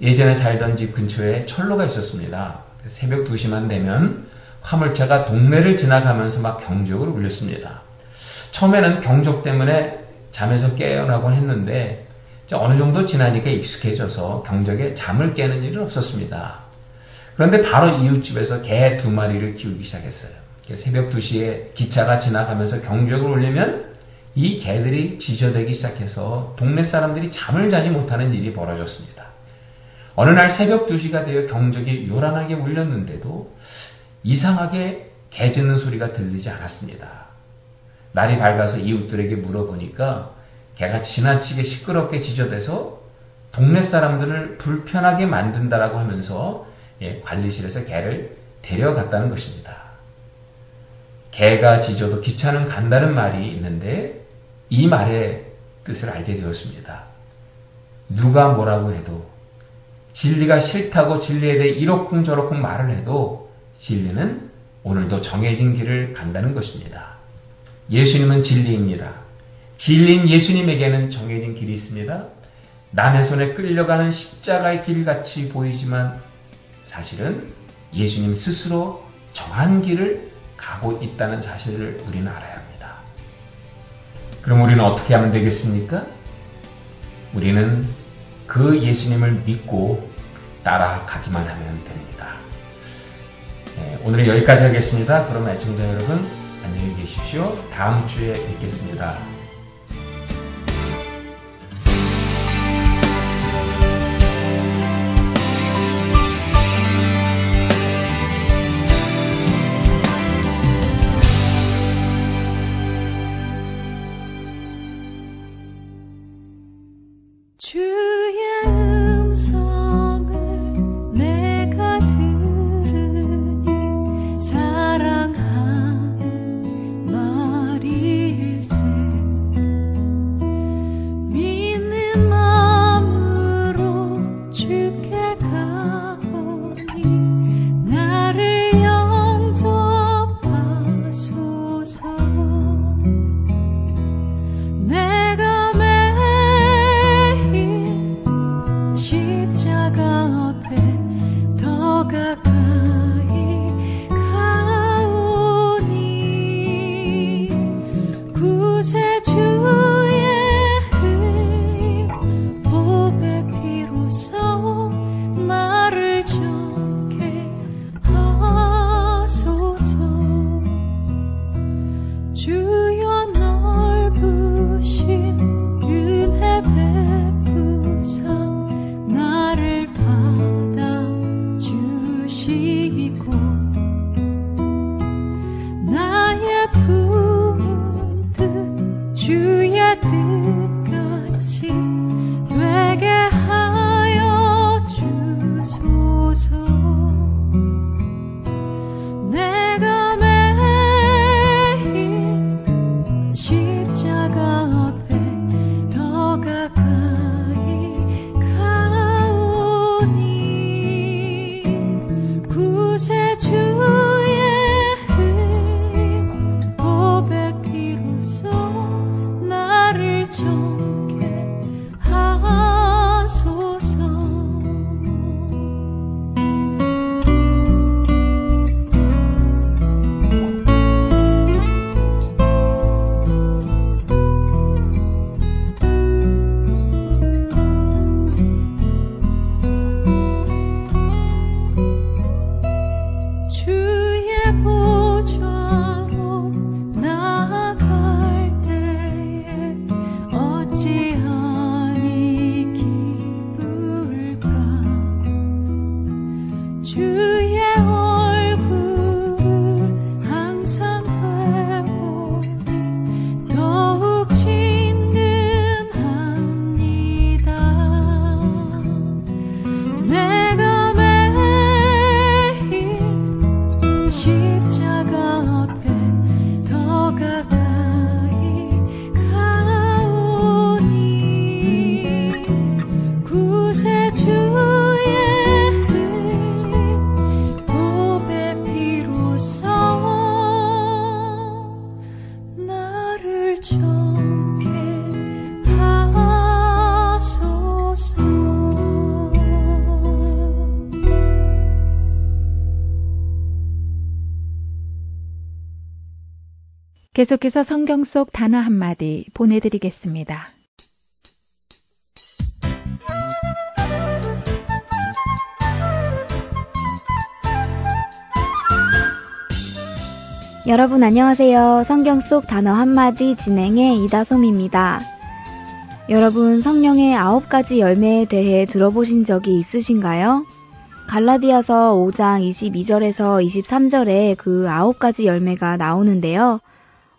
예전에 살던 집 근처에 철로가 있었습니다. 새벽 2시만 되면 화물차가 동네를 지나가면서 막 경적을 울렸습니다. 처음에는 경적 때문에 잠에서 깨어나곤 했는데 어느 정도 지나니까 익숙해져서 경적에 잠을 깨는 일은 없었습니다. 그런데 바로 이웃집에서 개 두 마리를 키우기 시작했어요. 새벽 2시에 기차가 지나가면서 경적을 울리면 이 개들이 지저대기 시작해서 동네 사람들이 잠을 자지 못하는 일이 벌어졌습니다. 어느 날 새벽 2시가 되어 경적이 요란하게 울렸는데도 이상하게 개 짖는 소리가 들리지 않았습니다. 날이 밝아서 이웃들에게 물어보니까 개가 지나치게 시끄럽게 지저대서 동네 사람들을 불편하게 만든다라고 하면서 예, 관리실에서 개를 데려갔다는 것입니다. 개가 짖어도 기차는 간다는 말이 있는데 이 말의 뜻을 알게 되었습니다. 누가 뭐라고 해도 진리가 싫다고 진리에 대해 이렇쿵저렇쿵 말을 해도 진리는 오늘도 정해진 길을 간다는 것입니다. 예수님은 진리입니다. 진리인 예수님에게는 정해진 길이 있습니다. 남의 손에 끌려가는 십자가의 길같이 보이지만 사실은 예수님 스스로 정한 길을 가고 있다는 사실을 우리는 알아야 합니다. 그럼 우리는 어떻게 하면 되겠습니까? 우리는 그 예수님을 믿고 따라가기만 하면 됩니다. 네, 오늘은 여기까지 하겠습니다. 그럼 애청자 여러분 안녕히 계십시오. 다음 주에 뵙겠습니다. 계속해서 성경 속 단어 한마디 보내드리겠습니다. 여러분 안녕하세요. 성경 속 단어 한마디 진행의 이다솜입니다. 여러분 성령의 아홉 가지 열매에 대해 들어보신 적이 있으신가요? 갈라디아서 5장 22절에서 23절에 그 아홉 가지 열매가 나오는데요.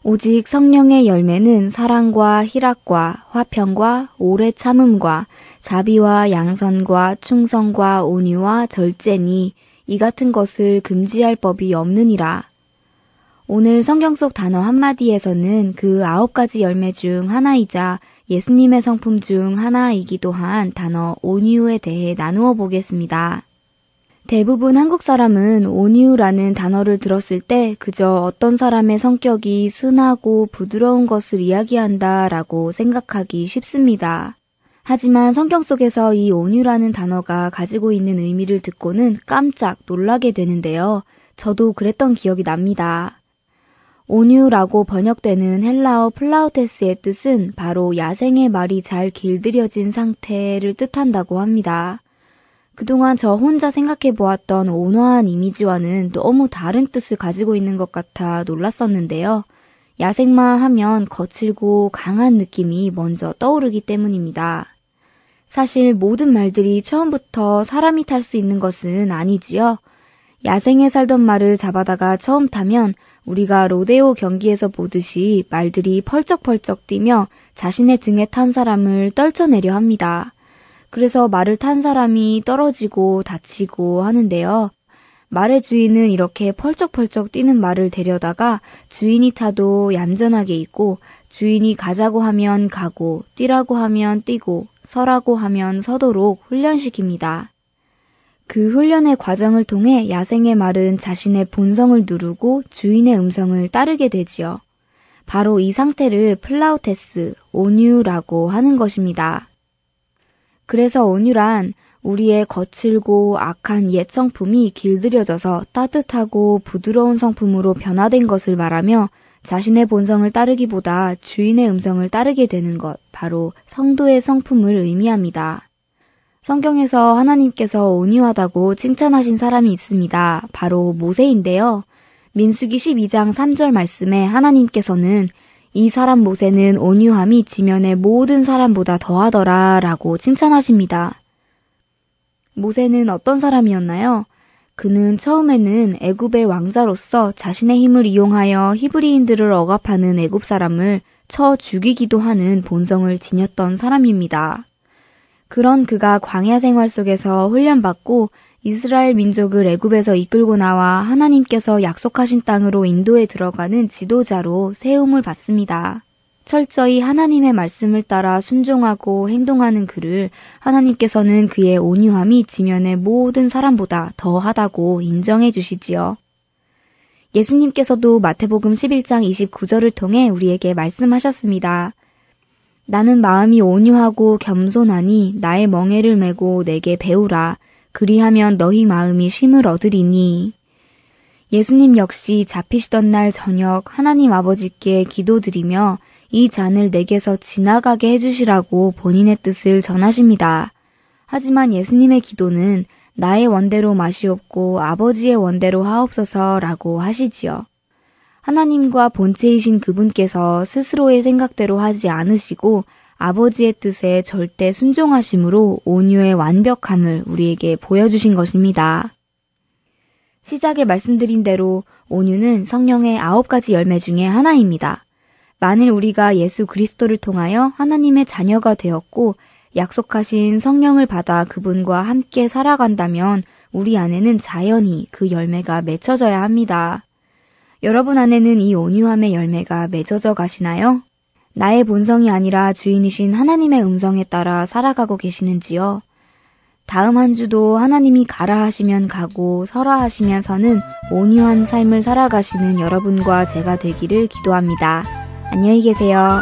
오직 성령의 열매는 사랑과 희락과 화평과 오래 참음과 자비와 양선과 충성과 온유와 절제니 이 같은 것을 금지할 법이 없느니라. 오늘 성경 속 단어 한마디에서는 그 아홉 가지 열매 중 하나이자 예수님의 성품 중 하나이기도 한 단어 온유에 대해 나누어 보겠습니다. 대부분 한국 사람은 온유라는 단어를 들었을 때 그저 어떤 사람의 성격이 순하고 부드러운 것을 이야기한다 라고 생각하기 쉽습니다. 하지만 성경 속에서 이 온유라는 단어가 가지고 있는 의미를 듣고는 깜짝 놀라게 되는데요. 저도 그랬던 기억이 납니다. 온유라고 번역되는 헬라어 플라우테스의 뜻은 바로 야생의 말이 잘 길들여진 상태를 뜻한다고 합니다. 그동안 저 혼자 생각해 보았던 온화한 이미지와는 너무 다른 뜻을 가지고 있는 것 같아 놀랐었는데요. 야생마 하면 거칠고 강한 느낌이 먼저 떠오르기 때문입니다. 사실 모든 말들이 처음부터 사람이 탈 수 있는 것은 아니지요. 야생에 살던 말을 잡아다가 처음 타면 우리가 로데오 경기에서 보듯이 말들이 펄쩍펄쩍 뛰며 자신의 등에 탄 사람을 떨쳐내려 합니다. 그래서 말을 탄 사람이 떨어지고 다치고 하는데요. 말의 주인은 이렇게 펄쩍펄쩍 뛰는 말을 데려다가 주인이 타도 얌전하게 있고 주인이 가자고 하면 가고 뛰라고 하면 뛰고 서라고 하면 서도록 훈련시킵니다. 그 훈련의 과정을 통해 야생의 말은 자신의 본성을 누르고 주인의 음성을 따르게 되지요. 바로 이 상태를 πραΰτης, 온유라고 하는 것입니다. 그래서 온유란 우리의 거칠고 악한 옛 성품이 길들여져서 따뜻하고 부드러운 성품으로 변화된 것을 말하며 자신의 본성을 따르기보다 주인의 음성을 따르게 되는 것, 바로 성도의 성품을 의미합니다. 성경에서 하나님께서 온유하다고 칭찬하신 사람이 있습니다. 바로 모세인데요. 민수기 12장 3절 말씀에 하나님께서는 이 사람 모세는 온유함이 지면의 모든 사람보다 더하더라 라고 칭찬하십니다. 모세는 어떤 사람이었나요? 그는 처음에는 애굽의 왕자로서 자신의 힘을 이용하여 히브리인들을 억압하는 애굽 사람을 쳐 죽이기도 하는 본성을 지녔던 사람입니다. 그런 그가 광야 생활 속에서 훈련받고 이스라엘 민족을 애굽에서 이끌고 나와 하나님께서 약속하신 땅으로 인도에 들어가는 지도자로 세움을 받습니다. 철저히 하나님의 말씀을 따라 순종하고 행동하는 그를 하나님께서는 그의 온유함이 지면의 모든 사람보다 더하다고 인정해 주시지요. 예수님께서도 마태복음 11장 29절을 통해 우리에게 말씀하셨습니다. 나는 마음이 온유하고 겸손하니 나의 멍에를 메고 내게 배우라. 그리하면 너희 마음이 쉼을 얻으리니. 예수님 역시 잡히시던 날 저녁 하나님 아버지께 기도드리며 이 잔을 내게서 지나가게 해주시라고 본인의 뜻을 전하십니다. 하지만 예수님의 기도는 나의 원대로 마시옵고 아버지의 원대로 하옵소서라고 하시지요. 하나님과 본체이신 그분께서 스스로의 생각대로 하지 않으시고 아버지의 뜻에 절대 순종하심으로 온유의 완벽함을 우리에게 보여주신 것입니다. 시작에 말씀드린 대로 온유는 성령의 아홉 가지 열매 중의 하나입니다. 만일 우리가 예수 그리스도를 통하여 하나님의 자녀가 되었고 약속하신 성령을 받아 그분과 함께 살아간다면 우리 안에는 자연히 그 열매가 맺혀져야 합니다. 여러분 안에는 이 온유함의 열매가 맺어져 가시나요? 나의 본성이 아니라 주인이신 하나님의 음성에 따라 살아가고 계시는지요? 다음 한 주도 하나님이 가라 하시면 가고 서라 하시면 서는 온유한 삶을 살아가시는 여러분과 제가 되기를 기도합니다. 안녕히 계세요.